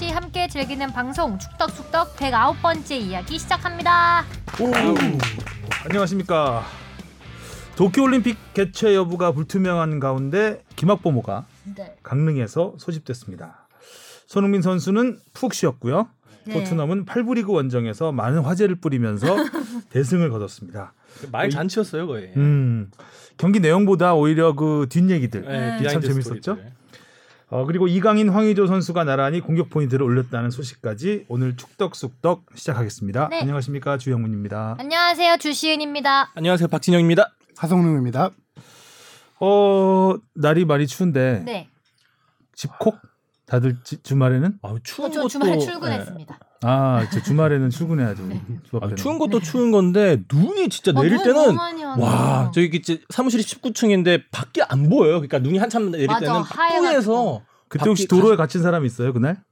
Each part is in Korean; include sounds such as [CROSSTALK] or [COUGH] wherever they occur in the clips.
없이 함께 즐기는 방송 축덕축덕 109번째 이야기 시작합니다. 안녕하십니까. 도쿄올림픽 개최 여부가 불투명한 가운데 김학보모가 네. 강릉에서 소집됐습니다. 손흥민 선수는 푹 쉬었고요. 네. 토트넘은 8부 리그 원정에서 많은 화제를 뿌리면서 [LAUGHS] 대승을 거뒀습니다. 말 잔치였어요 거의. 음, 경기 내용보다 오히려 그 뒷얘기들 네. 참 재밌었죠. 스토리들. 어, 그리고 이강인, 황의조 선수가 나란히 공격 포인트를 올렸다는 소식까지 오늘 축덕숙덕 시작하겠습니다. 네. 안녕하십니까 주영문입니다. 안녕하세요 주시은입니다. 안녕하세요 박진영입니다. 하성룡입니다. 어 날이 많이 추운데 네. 집콕 다들 지- 주말에는 아 추운 저 것도 주말에 네. 출근했습니다. 아저 주말에는 출근해야죠. 주 아. 추운 것도 추운 건데 눈이 진짜 어, 내릴 눈 때는. 와 저기 이제 사무실이 19층인데 밖에 안 보여요. 그러니까 눈이 한참 내릴 맞아, 때는. 뿌에서 그때 혹시 도로에 갇힌 사람 있어요 그날?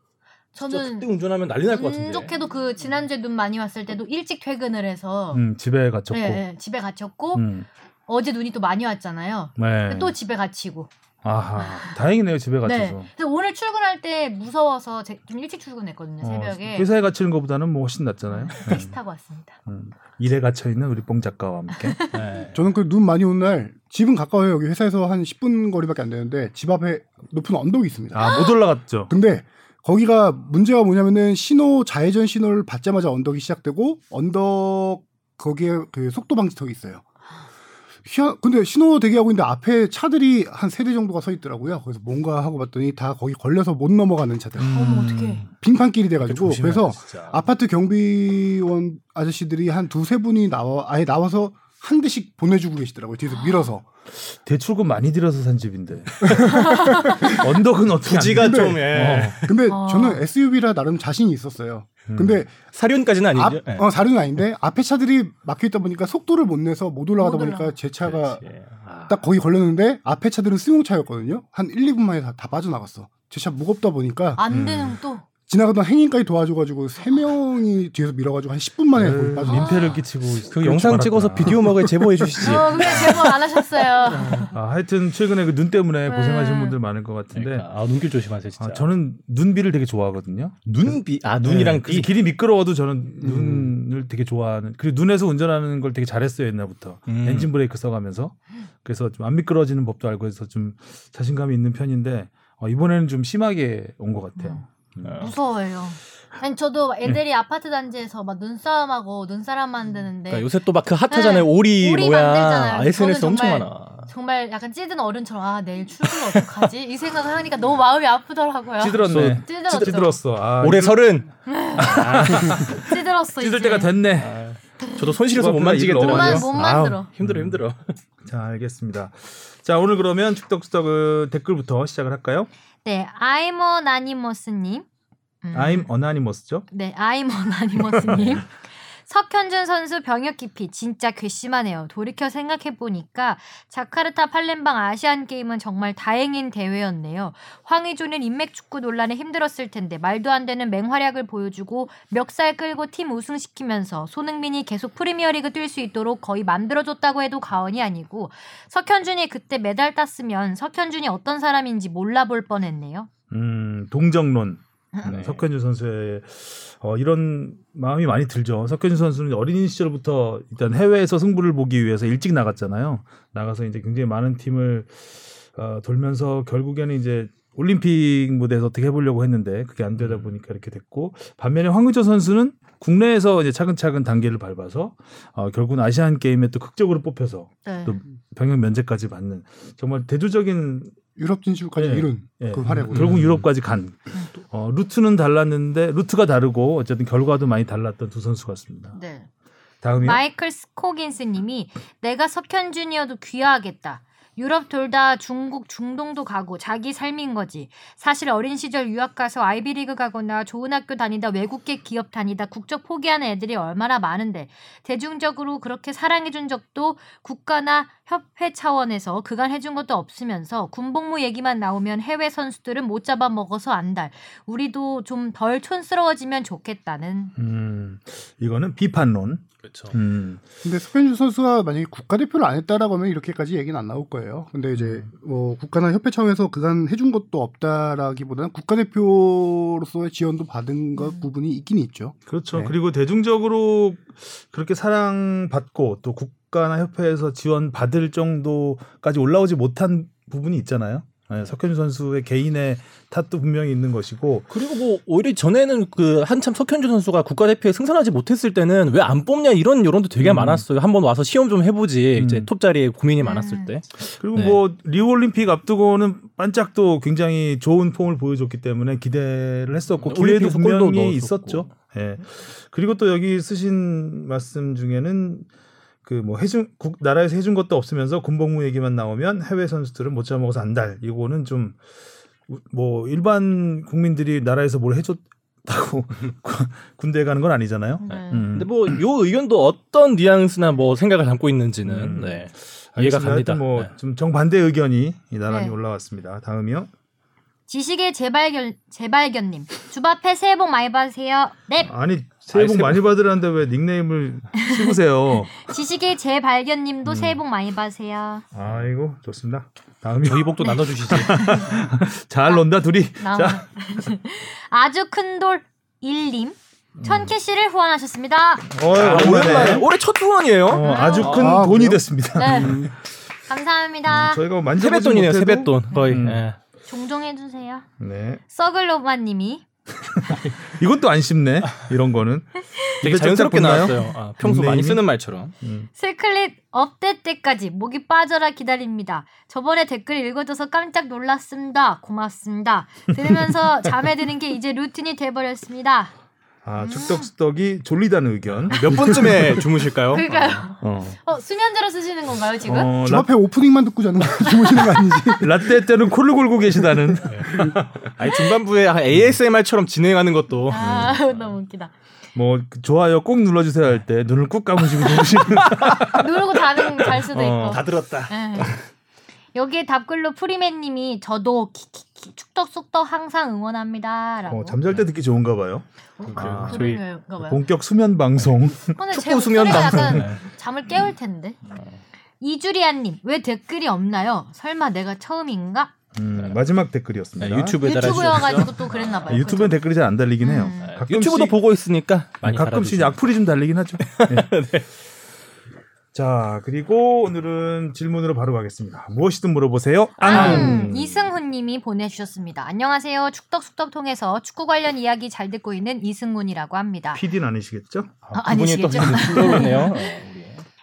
저는 그때 운전하면 난리 날 것 같은데. 운 좋게도 그 지난주에 눈 많이 왔을 때도 일찍 퇴근을 해서 음 집에 갇혔고. 네, 네, 집에 갇혔고 음, 어제 눈이 또 많이 왔잖아요. 네. 또 집에 갇히고. 아하 다행이네요 집에 갇혀서. 네. 오늘 출근할 때 무서워서 제- 좀 일찍 출근했거든요 어, 새벽에. 회사에 갇히는 것보다는 뭐 훨씬 낫잖아요. 네. 택시 타고 왔습니다. 음, 일에 갇혀 있는 우리 뽕 작가와 함께. [LAUGHS] 네. 저는 그 눈 많이 온 날 집은 가까워요. 여기 회사에서 한 10분 거리밖에 안 되는데 집 앞에 높은 언덕이 있습니다. 아못 올라갔죠. 근데 거기가 문제가 뭐냐면은 신호 좌회전 신호를 받자마자 언덕이 시작되고 언덕 거기에 그 속도 방지턱이 있어요. 희한, 근데 신호 대기하고 있는데 앞에 차들이 한 세 대 정도가 서 있더라고요. 그래서 뭔가 하고 봤더니 다 거기 걸려서 못 넘어가는 차들. 어머 어떡해. 빙판길이 돼가지고 그래서 돼, 진짜. 아파트 경비원 아저씨들이 한 두세 분이 나와 아예 나와서 한 대씩 보내주고 계시더라고요. 뒤에서 밀어서. 대출금 많이 들여서 산 집인데. [LAUGHS] 언덕은 어떻게 안 부지가 돼? 좀 예. 어. 근데 아. 저는 SUV라 나름 자신이 있었어요. 음. 근데 사륜까지는 앞, 아니죠. 예. 어, 사륜은 아닌데 앞에 차들이 막혀 있다 보니까 속도를 못 내서 못 올라가다 못 보니까 올라가. 제 차가 그렇지. 아. 딱 거기 걸렸는데 앞에 차들은 승용차였거든요. 한 1, 2분 만에 다, 다 빠져나갔어. 제 차 무겁다 보니까 안 음. 되는 또. 지나가던 행인까지 도와줘가지고 세 명이 뒤에서 밀어가지고 한 10분 만에 거기 에이, 빠져. 민폐를 끼치고 그 영상 찍어서 비디오 먹에 제보해 주시지. [LAUGHS] 어, 그게 제보 안 하셨어요. 아, 하여튼 최근에 그 눈 때문에 네. 고생하신 분들 많은 것 같은데 그러니까 아, 눈길 조심하세요 진짜. 아, 저는 눈비를 되게 좋아하거든요. 눈비 아 눈이랑 네, 비. 길이 미끄러워도 저는 눈을 되게 좋아하는 그리고 눈에서 운전하는 걸 되게 잘했어요 옛날부터 음. 엔진 브레이크 써가면서 그래서 좀 안 미끄러지는 법도 알고 해서 좀 자신감이 있는 편인데 어, 이번에는 좀 심하게 온 것 같아요. 음. 어. 무서워요. 아니 저도 애들이 아파트 단지에서 막 눈싸움하고 눈사람 만드는데 그러니까 요새 또 막 그 핫하잖아요. 네. 오리, 오리 뭐야. 만들잖아요. SNS 엄청 많아. 정말 약간 찌든 어른처럼 아 내일 출근 어떡하지 이 생각을 하니까 너무 마음이 아프더라고요. 찌들었네. 찌들었죠. 찌들었어. 아, 올해 서른. [LAUGHS] 찌들었어 찌들 이제. 때가 됐네. 아, 저도 손실해서 못 만지겠더라고요. 못, 만, 못. 만들어. 힘들어 힘들어. 자 알겠습니다. 자 오늘 그러면 축덕수덕 댓글부터 시작을 할까요? 네, 아이머나니머스님. 음. I'm anonymous죠. 네, 아이머나니머스님. [LAUGHS] 석현준 선수 병역 기피 진짜 괘씸하네요. 돌이켜 생각해 보니까 자카르타 팔렘방 아시안 게임은 정말 다행인 대회였네요. 황의조는 인맥 축구 논란에 힘들었을 텐데 말도 안 되는 맹활약을 보여주고 멱살 끌고 팀 우승시키면서 손흥민이 계속 프리미어리그 뛸 수 있도록 거의 만들어줬다고 해도 과언이 아니고 석현준이 그때 메달 땄으면 석현준이 어떤 사람인지 몰라볼 뻔했네요. 음 동정론. 네. 석현준 선수의 어, 이런 마음이 많이 들죠. 석현준 선수는 어린 시절부터 일단 해외에서 승부를 보기 위해서 일찍 나갔잖아요. 나가서 이제 굉장히 많은 팀을 어, 돌면서 결국에는 이제 올림픽 무대에서 어떻게 해보려고 했는데 그게 안 되다 보니까 이렇게 됐고 반면에 황의조 선수는 국내에서 이제 차근차근 단계를 밟아서 어, 결국은 아시안 게임에 또 극적으로 뽑혀서 네. 또 병역 면제까지 받는 정말 대조적인 유럽 진출까지 예. 이룬 예. 그 활약을. 결국 유럽까지 간 어, 루트는 달랐는데 루트가 다르고 어쨌든 결과도 많이 달랐던 두 선수 같습니다. 네. 다음이요. 마이클 스코긴스님이 내가 석현준이어도 귀화하겠다. 유럽 돌다 중국 중동도 가고 자기 삶인 거지. 사실 어린 시절 유학 가서 아이비리그 가거나 좋은 학교 다니다 외국계 기업 다니다 국적 포기하는 애들이 얼마나 많은데 대중적으로 그렇게 사랑해준 적도 국가나 협회 차원에서 그간 해준 것도 없으면서 군복무 얘기만 나오면 해외 선수들은 못 잡아먹어서 안달. 우리도 좀 덜 촌스러워지면 좋겠다는. 음, 이거는 비판론. 그렇죠. 음, 근데 석현준 선수가 만약에 국가대표를 안 했다라고 하면 이렇게까지 얘기는 안 나올 거예요. 근데 이제 뭐 국가나 협회 차원에서 그간 해준 것도 없다라기보다는 국가대표로서의 지원도 받은 것 부분이 있긴 있죠. 그렇죠. 네. 그리고 대중적으로 그렇게 사랑받고 또 국 가나 협회에서 지원 받을 정도까지 올라오지 못한 부분이 있잖아요. 네, 석현주 선수의 개인의 탓도 분명히 있는 것이고 그리고 뭐 오히려 전에는 그 한참 석현준 선수가 국가대표에 승선하지 못했을 때는 왜 안 뽑냐 이런 여론도 되게 음. 많았어요. 한번 와서 시험 좀 해보지. 음. 이제 톱 자리에 고민이 음. 많았을 때. 그리고 네. 뭐 리우 올림픽 앞두고는 반짝 또 굉장히 좋은 폼을 보여줬기 때문에 기대를 했었고 기회도 올림픽에서 골도 분명히. 있었죠. 예. 그리고 또 여기 쓰신 말씀 중에는 그 뭐 해준 국 나라에서 해준 것도 없으면서 군복무 얘기만 나오면 해외 선수들은 못 잡아먹어서 안달. 이거는 좀 뭐 일반 국민들이 나라에서 뭘 해줬 다고 [LAUGHS] 군대에 가는 건 아니잖아요. 네. 음. 근데 뭐 요 의견도 어떤 뉘앙스나 뭐 생각을 담고 있는지는 음. 네. 이해가 갑니다. 네. 뭐좀 정반대 의견이 나란히 네. 올라왔습니다. 다음이요. 지식의 재발견 재발견님 주바페 새해 복 많이 받으세요. 네. 아니 새해 복 많이 받으라는데 왜 닉네임을 씹으세요? [LAUGHS] 지식의 재발견님도 음. 새해 복 많이 받으세요. 아이고 좋습니다. 다음이요. 저희 복도 나눠주시지. [LAUGHS] 잘 논다 둘이. 나 자, [LAUGHS] 아주 큰돌 1님 천캐시를 후원하셨습니다. 어, 아, 오랜만에 올해 첫 후원이에요. 어, 아주 큰 아, 돈이 그래요? 됐습니다. 네. 음, 감사합니다. 저희가 만져보지 세뱃돈이네요. 못해도- 세뱃돈 거의. 음. 예. 종종 해주세요. 네. 썩을로마님이 [LAUGHS] 이것도 안 씹네. 이런 거는. 되게 자연스럽게? 나왔어요. 아, 평소? 많이 쓰는 말처럼. 음. 슬클릿 업데이트 때까지 목이 빠져라 기다립니다. 저번에 댓글 읽어줘서 깜짝 놀랐습니다. 고맙습니다. 들으면서 [LAUGHS] 잠에 드는 게 이제 루틴이 돼버렸습니다. 아 축덕수덕이 졸리다는 의견. 몇 번쯤에 [LAUGHS] 주무실까요? 그러니까요. 어. 어, 수면제로 쓰시는 건가요 지금? 어, 라, 주합회 오프닝만 듣고 자는 거 [LAUGHS] 주무시는 거 아니지? 라떼 때는 콜을 골고 계시다는. [LAUGHS] 아니 중반부에 ASMR처럼 진행하는 것도 아 너무 웃기다. 뭐그 좋아요 꼭 눌러주세요 할 때 눈을 꾹 감으시고 주무시는. 누르고 자는 잘 수도 어. 있고. 다 들었다. 예. 여기에 답글로 프리맨님이 저도 키키키 축덕숙덕 항상 응원합니다라고. 어, 잠잘 때 듣기 좋은가 봐요. 아, 아, 저희 봐요. 본격 수면 방송. 축구 수면 방송. 네. [LAUGHS] 잠을 깨울 텐데. 이주리아님 왜 댓글이 없나요? 설마 내가 처음인가? 음, 마지막 댓글이었습니다. 네, 유튜브에. 유튜브여가지고 또 그랬나 봐요. 유튜브엔 댓글이 잘 안 달리긴 해요. 음. 네, 가끔씩- 유튜브도 보고 있으니까 많이 가끔씩 달아주세요. 악플이 좀 달리긴 하죠. [LAUGHS] 네. 자, 그리고 오늘은 질문으로 바로 가겠습니다. 무엇이든 물어보세요. 앙! 음, 이승훈 님이 보내주셨습니다. 안녕하세요. 축덕숙덕 통해서 축구 관련 이야기 잘 듣고 있는 이승훈이라고 합니다. PD는 아니시겠죠? 아, 두 분이 또 아니시겠죠? 부러우네요. [LAUGHS]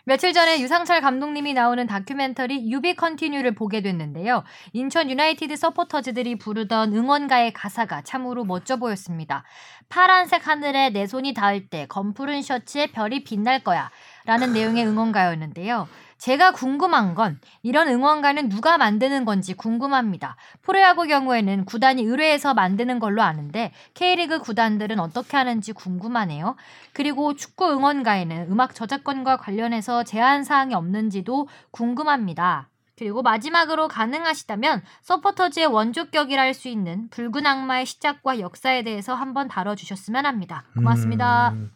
며칠 전에 유상철 감독님이 나오는 다큐멘터리 유비 컨티뉴를 보게 됐는데요. 인천 유나이티드 서포터즈들이 부르던 응원가의 가사가 참으로 멋져 보였습니다. 파란색 하늘에 내 손이 닿을 때 검푸른 셔츠에 별이 빛날 거야 라는 내용의 응원가였는데요. 제가 궁금한 건 이런 응원가는 누가 만드는 건지 궁금합니다. 프로야구 경우에는 구단이 의뢰해서 만드는 걸로 아는데 K리그 구단들은 어떻게 하는지 궁금하네요. 그리고 축구 응원가에는 음악 저작권과 관련해서 제한 사항이 없는지도 궁금합니다. 그리고 마지막으로 가능하시다면 서포터즈의 원조격이라 할 수 있는 붉은 악마의 시작과 역사에 대해서 한번 다뤄주셨으면 합니다. 고맙습니다. 음,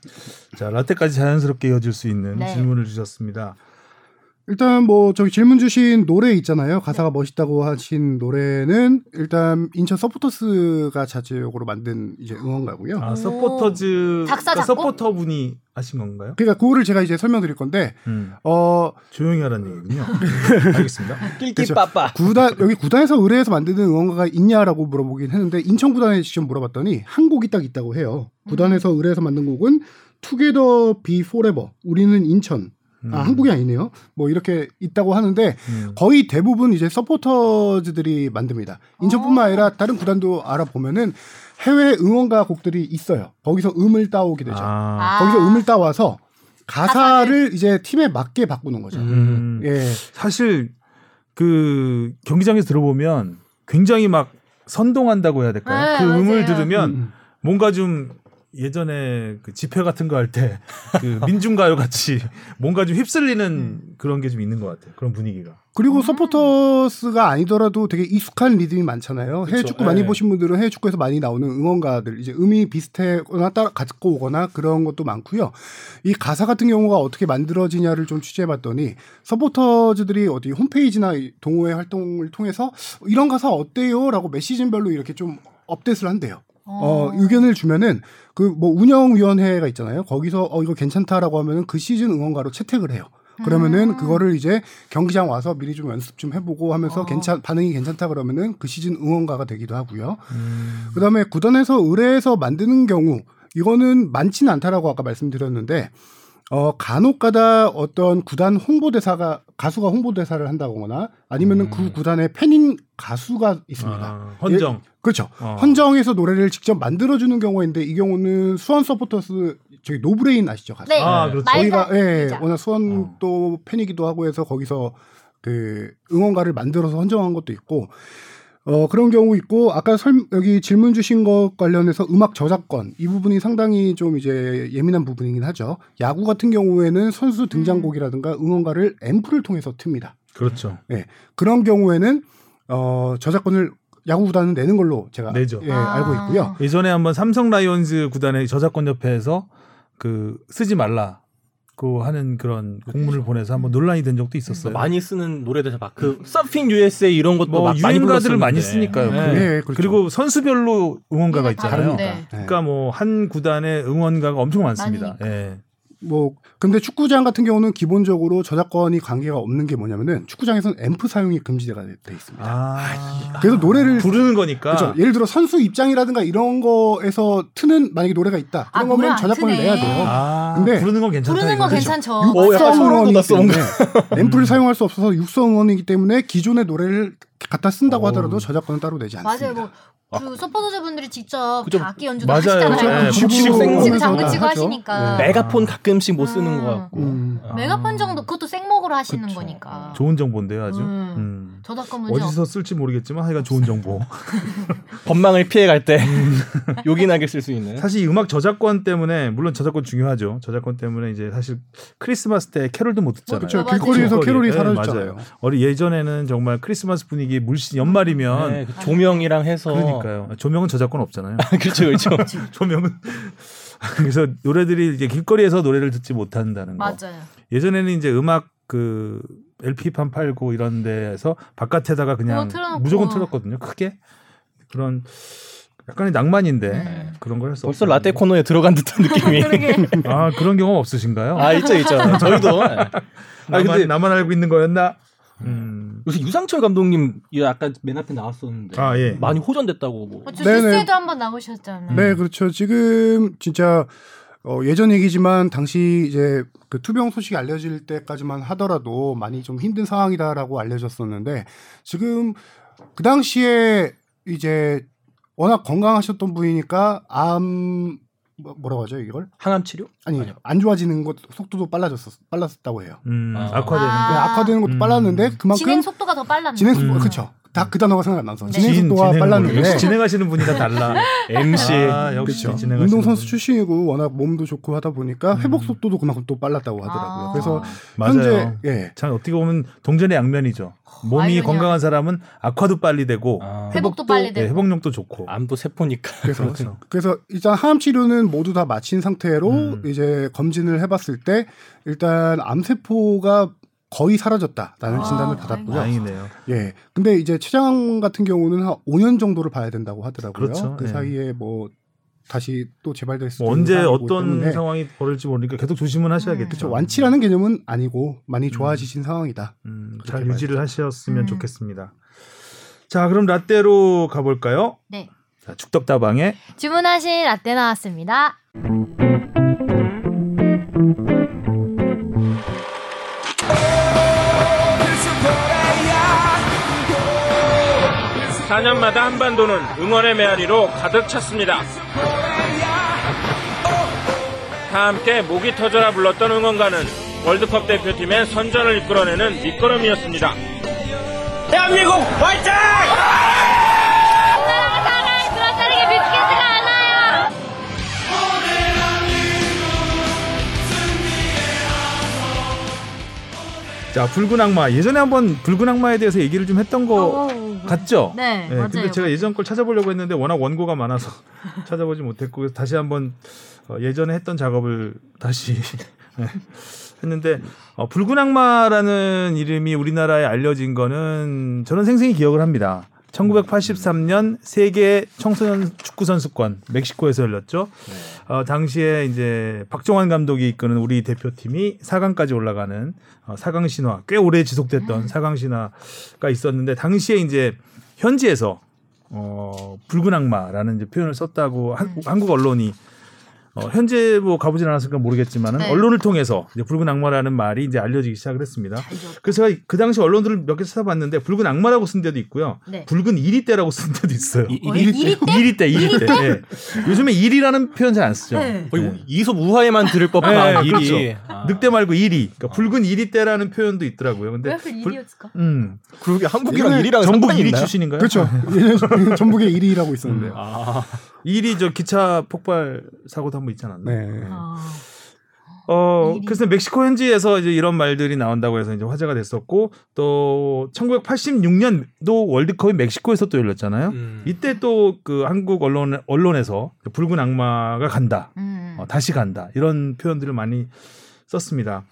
자, 라떼까지 자연스럽게 이어질 수 있는 네. 질문을 주셨습니다. 일단 뭐 저기 질문 주신 노래 있잖아요. 가사가 멋있다고 하신 노래는 일단 인천 서포터스가 자체적으로 만든 이제 응원가고요. 아, 오. 서포터즈 작사, 그러니까 작곡? 서포터 분이 하신 건가요? 그러니까 그거를 제가 이제 설명드릴 건데 음, 어 조용히 하라는 얘기군요. [LAUGHS] 알겠습니다. 낄끼빠빠. 구단 여기 구단에서 의뢰해서 만드는 응원가가 있냐라고 물어보긴 했는데 인천 구단에 직접 물어봤더니 한 곡이 딱 있다고 해요. 구단에서 의뢰해서 만든 곡은 together be forever 우리는 인천 음. 아 한국이 아니네요. 뭐 이렇게 있다고 하는데 음. 거의 대부분 이제 서포터즈들이 만듭니다. 인천뿐만 어. 아니라 다른 구단도 알아보면은 해외 응원가 곡들이 있어요. 거기서 음을 따오게 되죠. 아, 아. 거기서 음을 따와서 가사를 이제 팀에 맞게 바꾸는 거죠. 음. 예. 사실 그 경기장에서 들어보면 굉장히 막 선동한다고 해야 될까요? 네, 그 음을 맞아요. 들으면 음. 뭔가 좀 예전에 그 집회 같은 거 할 때 그 [LAUGHS] 민중가요 같이 뭔가 좀 휩쓸리는 음. 그런 게 좀 있는 것 같아요. 그런 분위기가. 그리고 서포터스가 아니더라도 되게 익숙한 리듬이 많잖아요. 해외. 축구 많이 네. 보신 분들은 해외 축구에서 많이 나오는 응원가들 이제 음이 비슷하거나 따라 갖고 오거나 그런 것도 많고요. 이 가사 같은 경우가 어떻게 만들어지냐를 좀 취재해봤더니 서포터즈들이 어디 홈페이지나 이 동호회 활동을 통해서 이런 가사 어때요?라고 매 시즌별로 이렇게 좀 업데이트를 한대요. 어, 의견을 주면은 그 뭐 운영위원회가 있잖아요. 거기서 어 이거 괜찮다라고 하면은 그 시즌 응원가로 채택을 해요. 그러면은 음. 그거를 이제 경기장 와서 미리 좀 연습 좀 해보고 하면서 어. 괜찮 반응이 괜찮다 그러면은 그 시즌 응원가가 되기도 하고요. 음. 그다음에 구단에서 의뢰해서 만드는 경우 이거는 많지는 않다라고 아까 말씀드렸는데 어 간혹가다 어떤 구단 홍보대사가 가수가 홍보대사를 한다거나 아니면은 음. 그 구단의 팬인 가수가 있습니다. 아, 헌정. 그렇죠. 어. 헌정에서 노래를 직접 만들어주는 경우가 있는데 이 경우는 수원 서포터스 저기 노브레인 아시죠 가수? 네. 아, 그렇죠. 말가 저희가 예, 기자. 워낙 수원 어. 또 팬이기도 하고 해서 거기서 그 응원가를 만들어서 헌정한 것도 있고 어 그런 경우 있고 아까 설, 여기 질문 주신 것 관련해서 음악 저작권 이 부분이 상당히 좀 이제 예민한 부분이긴 하죠. 야구 같은 경우에는 선수 등장곡이라든가 응원가를 앰프를 통해서 틉니다. 그렇죠. 예. 그런 경우에는 어 저작권을 야구 구단은 내는 걸로 제가 내죠. 예, 아. 알고 있고요. 예전에 한번 삼성 라이온즈 구단의 저작권 협회에서 그 쓰지 말라 고 하는 그런 공문을 보내서 한번 논란이 된 적도 있었어요. 많이 쓰는 노래들 막 그 서핑 USA 이런 것도 뭐막 많이 유행가들을 불렀었는데. 많이 쓰니까요. 네. 그- 네, 그렇죠. 그리고 선수별로 응원가가 네, 있잖아요. 네. 그러니까 뭐 한 구단의 응원가가 엄청 많습니다. 예. 뭐 근데 축구장 같은 경우는 기본적으로 저작권이 관계가 없는 게 뭐냐면은 축구장에서는 앰프 사용이 금지가 돼, 돼 있습니다. 아, 그래서 노래를 부르는 거니까. 그렇죠. 예를 들어 선수 입장이라든가 이런 거에서 트는 만약에 노래가 있다. 아, 그런 노래 거면 안 저작권을 트네. 내야 돼요. 아, 근데 부르는 건 괜찮다. 부르는 거 이거죠. 괜찮죠. 어, 육성 응원이기 때문에 앰프를 사용할 수 없어서 육성 응원이기 때문에 기존의 노래를 갖다 쓴다고 오. 하더라도 저작권은 따로 내지 않습니다. 맞아요. 뭐 그 서포터즈분들이 직접 그죠. 악기 연주도 맞아요. 하시잖아요. 네, 북치고 북치고 생목에서 장구 다 치고 하죠. 하시니까. 네. 메가폰 가끔씩 못 쓰는 음. 것 같고. 음. 아. 메가폰 정도 그것도 생목으로 하시는 그쵸. 거니까. 좋은 정보인데요, 아주. 음. 음. 저작권 문제 어디서 쓸지 모르겠지만 하여간 좋은 정보. [LAUGHS] [LAUGHS] 법망을 피해 갈때 음. [LAUGHS] 요긴하게 쓸 수 있는. 사실 이 음악 저작권 때문에 물론 저작권 중요하죠. 저작권 때문에 이제 사실 크리스마스 때 캐롤도 못 듣잖아요. 그렇죠. 맞아요. 길거리에서 캐롤이 네, 사라졌잖아요. 맞아요. 어리 예전에는 정말 크리스마스 분위기 물씬 연말이면 네, 그 조명이랑 해서. 그러니까요. 조명은 저작권 없잖아요. [LAUGHS] 그렇죠, 그렇죠. [LAUGHS] 조명은 그래서 노래들이 이제 길거리에서 노래를 듣지 못한다는 거. 맞아요. 예전에는 이제 음악 그 LP판 팔고 이런 데에서 바깥에다가 그냥 틀어놓고. 무조건 틀었거든요. 크게 그런 약간의 낭만인데 네. 그런 걸 벌써 라떼 코너에 들어간 듯한 느낌이. [LAUGHS] 아 그런 경험 없으신가요? 아, 있죠, 있죠. 저희도. 아, 나만 근데 나만 알고 있는 거였나? 음. 요새 유상철 감독님 이 아까 맨 앞에 나왔었는데 아, 예. 많이 호전됐다고 뭐. 어, 저 네네. 뉴스에도 한번 나오셨잖아요. 네, 그렇죠. 지금 진짜 어, 예전 얘기지만 당시 이제 그 투병 소식이 알려질 때까지만 하더라도 많이 좀 힘든 상황이다라고 알려졌었는데 지금 그 당시에 이제 워낙 건강하셨던 분이니까 암 뭐- 뭐라고 하죠 이걸 항암 치료? 아니 아니요. 안 좋아지는 것 속도도 빨라졌었 빨랐다고 해요. 음, 아. 악화되는 아. 네, 악화되는 것도 음. 빨랐는데 그만큼 진행 속도가 더 빨랐나? 진행 속도 음. 그렇죠. 다그 단어가 생각 안 나서 네. 진행 진, 속도가 진행은 빨랐는데. 역시 진행하시는 분이 다 달라. MC. [LAUGHS] 아, 역시 그렇죠. 운동 선수 분. 출신이고 워낙 몸도 좋고 하다 보니까 음. 회복 속도도 그만큼 또 빨랐다고 하더라고요. 아. 그래서 맞아요. 현재 예. 참 어떻게 보면 동전의 양면이죠. 몸이 아이러니하네. 건강한 사람은 악화도 빨리 되고 아, 회복도 빨리 되고. 네, 회복력도 좋고. 암도 세포니까. 그래서 그렇죠. 그래서 일단 항암 치료는 모두 다 마친 상태로 음. 이제 검진을 해봤을 때 일단 암 세포가 거의 사라졌다라는 아, 진단을. 받았고요. 다행이네요. 예. 근데 이제 췌장 같은 경우는 한 5년 정도를 봐야 된다고 하더라고요. 그렇죠. 그 예. 사이에 뭐 다시 또 재발될 수도 뭐 언제 어떤 때문에 상황이 벌어질지 모르니까 계속 조심은 하셔야겠죠. 그렇죠. 완치라는 개념은 아니고 많이 좋아지신 상황이다. 음, 잘 유지를 하셨으면 음. 좋겠습니다. 자, 그럼 라떼로 가볼까요? 네. 자, 죽덕다방에 주문하신 라떼 나왔습니다. 사년마다 한반도는 응원의 메아리로 가득 찼습니다. 다 함께 목이 터져라 불렀던 응원가는 월드컵 대표팀의 선전을 이끌어내는 밑거름이었습니다. 대한민국 화이팅! 자 붉은 악마 예전에 한번 붉은 악마에 대해서 얘기를 좀 했던 거 어, 같죠? 네, 네, 맞아요. 근데 제가 예전 걸 찾아보려고 했는데 워낙 원고가 많아서 [LAUGHS] 찾아보지 못했고 다시 한번 어, 예전에 했던 작업을 다시 [LAUGHS] 네, 했는데 어, 붉은 악마라는 이름이 우리나라에 알려진 거는 저는 생생히 기억을 합니다. 1983년 세계 청소년 축구 선수권 멕시코에서 열렸죠. 어, 당시에 이제 박종환 감독이 이끄는 우리 대표팀이 4강까지 올라가는 어, 4강 신화 꽤 오래 지속됐던 4강 신화가 있었는데 당시에 이제 현지에서 어, 붉은 악마라는 이제 표현을 썼다고 한, 한국 언론이 어, 현재 뭐 가보진 않았을까 모르겠지만은 네. 언론을 통해서 이제 붉은 악마라는 말이 이제 알려지기 시작을 했습니다. 그래서 제가 그 당시 언론들을 몇 개 찾아봤는데 붉은 악마라고 쓴 데도 있고요. 네. 붉은 이리떼라고 쓴 데도 있어요. 이- 어, 이- 이리 때? 이리떼, 이리떼. 예. 요즘에 일이라는 표현 잘 안 쓰죠. 네. 거의 네. 이솝 우화에만 들을 법한 네, 일이. 그렇죠. 아. 늑대 말고 이리. 그러니까 붉은 이리떼라는 표현도 있더라고요. 근데 왜 일이었을까? 음. 그러게 한국이랑 예전에 일이랑 전북 상관이 이리 있나요? 출신인가요? 그렇죠. 예, 전북에 1위라고 있었는데요. 아, 이리 저 기차 폭발 사고도 한 번 있지 않았나? 네. 아, 어. 그래서 멕시코 현지에서 이제 이런 말들이 나온다고 해서 이제 화제가 됐었고 또 1986년도 월드컵이 멕시코에서 또 열렸잖아요. 음. 이때 또 그 한국 언론 언론에서 붉은 악마가 간다. 음. 어, 다시 간다. 이런 표현들을 많이 썼습니다.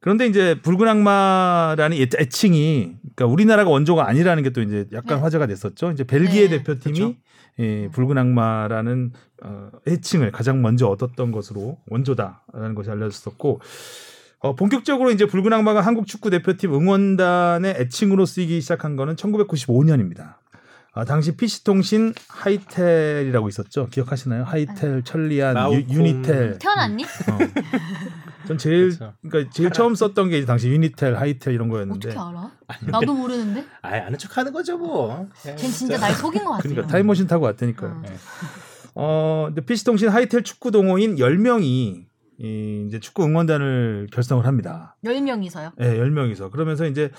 그런데 이제 붉은 악마라는 애- 애칭이 그러니까 우리나라가 원조가 아니라는 게 또 이제 약간 네. 화제가 됐었죠. 이제 벨기에 네. 대표팀이 그렇죠. 예, 붉은 악마라는 어, 애칭을 가장 먼저 얻었던 것으로 원조다라는 것이 알려졌었고 어, 본격적으로 이제 붉은 악마가 한국 축구 대표팀 응원단의 애칭으로 쓰이기 시작한 거는 1995년입니다. 아, 당시 PC통신 하이텔이라고 있었죠. 기억하시나요? 하이텔, 천리안, 유, 라우콤. 유 니텔. 태어났니? 어. 전 제일 그렇죠. 그러니까 제일 처음 썼던 게 이제 당시 유니텔, 하이텔 이런 거였는데. 어떻게 알아? 나도 모르는데. 아예 아는 척하는 거죠 뭐. 쟨 진짜 날 속인 것 같아요. 그러니까 타임머신 타고 왔다니까요. 어. 어, 근데 PC통신 하이텔 축구 동호인 10명이 이 이제 축구 응원단을 결성을 합니다. 열 명이서요. 예, 10명이서. 그러면서 이제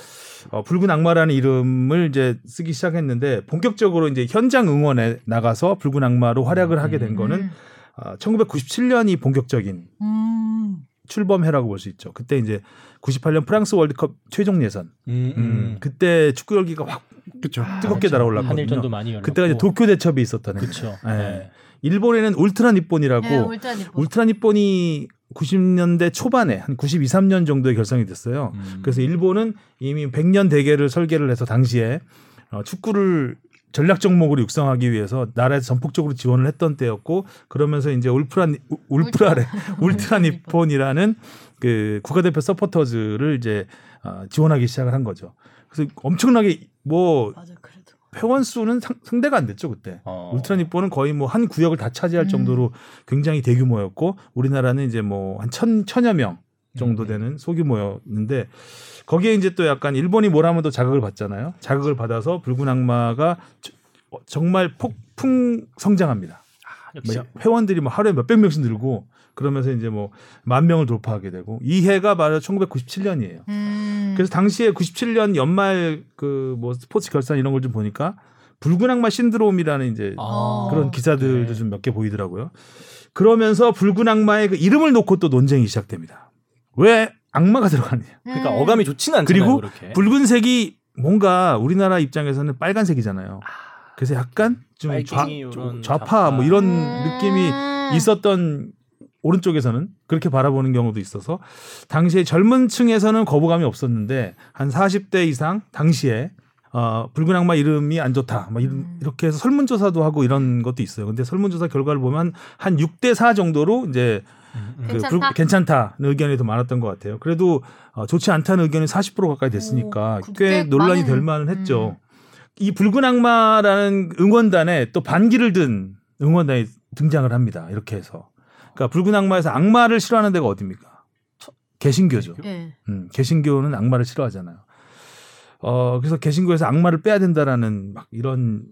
어, 붉은 악마라는 이름을 이제 쓰기 시작했는데 본격적으로 이제 현장 응원에 나가서 붉은 악마로 활약을 하게 된 거는 음. 어, 1997년이 본격적인 음. 출범해라고 볼 수 있죠. 그때 이제 98년 프랑스 월드컵 최종 예선. 음, 음, 음. 그때 축구 열기가 확 그렇죠. 뜨겁게 달아올랐거든요. 한일전도 많이 열렸고 그때가 이제 도쿄 대첩이 있었다는 그렇죠. 예. 일본에는 울트라 니폰이라고 네, 울트라 니폰. 울트라 니폰이 90년대 초반에 한 92, 3년 정도에 결성이 됐어요. 음. 그래서 일본은 이미 100년 대계를 설계를 해서 당시에 어, 축구를 전략 종목으로 육성하기 위해서 나라에서 전폭적으로 지원을 했던 때였고 그러면서 이제 울프라 울프라래 [LAUGHS] 울트라 니폰이라는 그 국가대표 서포터즈를 이제 어, 지원하기 시작을 한 거죠. 그래서 엄청나게 뭐 맞아. 회원 수는 상, 상대가 안 됐죠 그때. 어. 울트라 니폰은 거의 뭐 한 구역을 다 차지할 음. 정도로 굉장히 대규모였고 우리나라는 이제 뭐 한 천 천여 명 정도 음. 되는 소규모였는데 거기에 이제 또 약간 일본이 뭘 하면 또 자극을 받잖아요. 자극을 받아서 붉은 악마가 저- 어, 정말 폭풍 성장합니다. 역시 뭐 회원들이 뭐 하루에 몇백 명씩 늘고 그러면서 이제 뭐 만 명을 돌파하게 되고 이 해가 바로 1997년이에요. 음. 그래서 당시에 97년 연말 그 뭐 스포츠 결산 이런 걸 좀 보니까 붉은 악마 신드롬이라는 이제 어. 그런 기사들도 네. 좀몇 개 보이더라고요. 그러면서 붉은 악마의 그 이름을 놓고 또 논쟁이 시작됩니다. 왜 악마가 들어가느냐? 그러니까 음. 어감이 좋지는 않잖아요. 그리고 그렇게. 붉은색이 뭔가 우리나라 입장에서는 빨간색이잖아요. 그래서 약간 좀 좌, 좌파 좌파. 뭐 이런 음. 느낌이 있었던 오른쪽에서는 그렇게 바라보는 경우도 있어서 당시에 젊은 층에서는 거부감이 없었는데 한 40대 이상 당시에 어, 붉은 악마 이름이 안 좋다. 막 이런- 음. 이렇게 해서 설문조사도 하고 이런 것도 있어요. 근데 설문조사 결과를 보면 한 6대 4 정도로 이제 음, 음. 그 괜찮다? 불- 괜찮다는 의견이 더 많았던 것 같아요. 그래도 어, 좋지 않다는 의견이 40% 가까이 됐으니까 오, 그꽤꽤 논란이 많은- 될 만은 했죠. 음. 이 붉은 악마라는 응원단에 또 반기를 든 응원단이 등장을 합니다. 이렇게 해서. 그러니까 붉은 악마에서 악마를 싫어하는 데가 어디입니까? 개신교죠. 예. 음, 개신교는 악마를 싫어하잖아요. 어, 그래서 개신교에서 악마를 빼야 된다라는 막 이런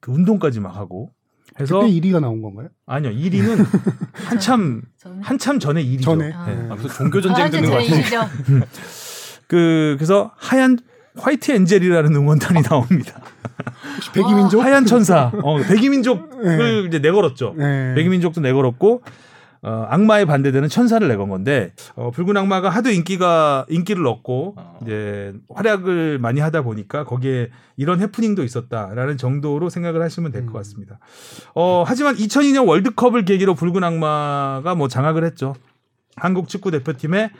그 운동까지 막 하고 해서 그때 1위가 나온 건가요? 아니요 1위는 [LAUGHS] 한참 저는 한참 전에 일이죠. 전에. 아. 네. 아, 무슨 종교 전쟁 아, 듣는 거 같아요. [LAUGHS] 그 그래서 하얀 화이트 엔젤이라는 응원단이 [LAUGHS] 나옵니다. 백이민족? 하얀 천사, 어, 백이민족을 이제 내걸었죠. 네. 백이민족도 내걸었고, 어, 악마에 반대되는 천사를 내건 건데 어, 붉은 악마가 하도 인기가 인기를 얻고 어. 이제 활약을 많이 하다 보니까 거기에 이런 해프닝도 있었다라는 정도로 생각을 하시면 될것 음. 같습니다. 어, 하지만 2002년 월드컵을 계기로 붉은 악마가 뭐 장악을 했죠. 한국 축구 대표팀의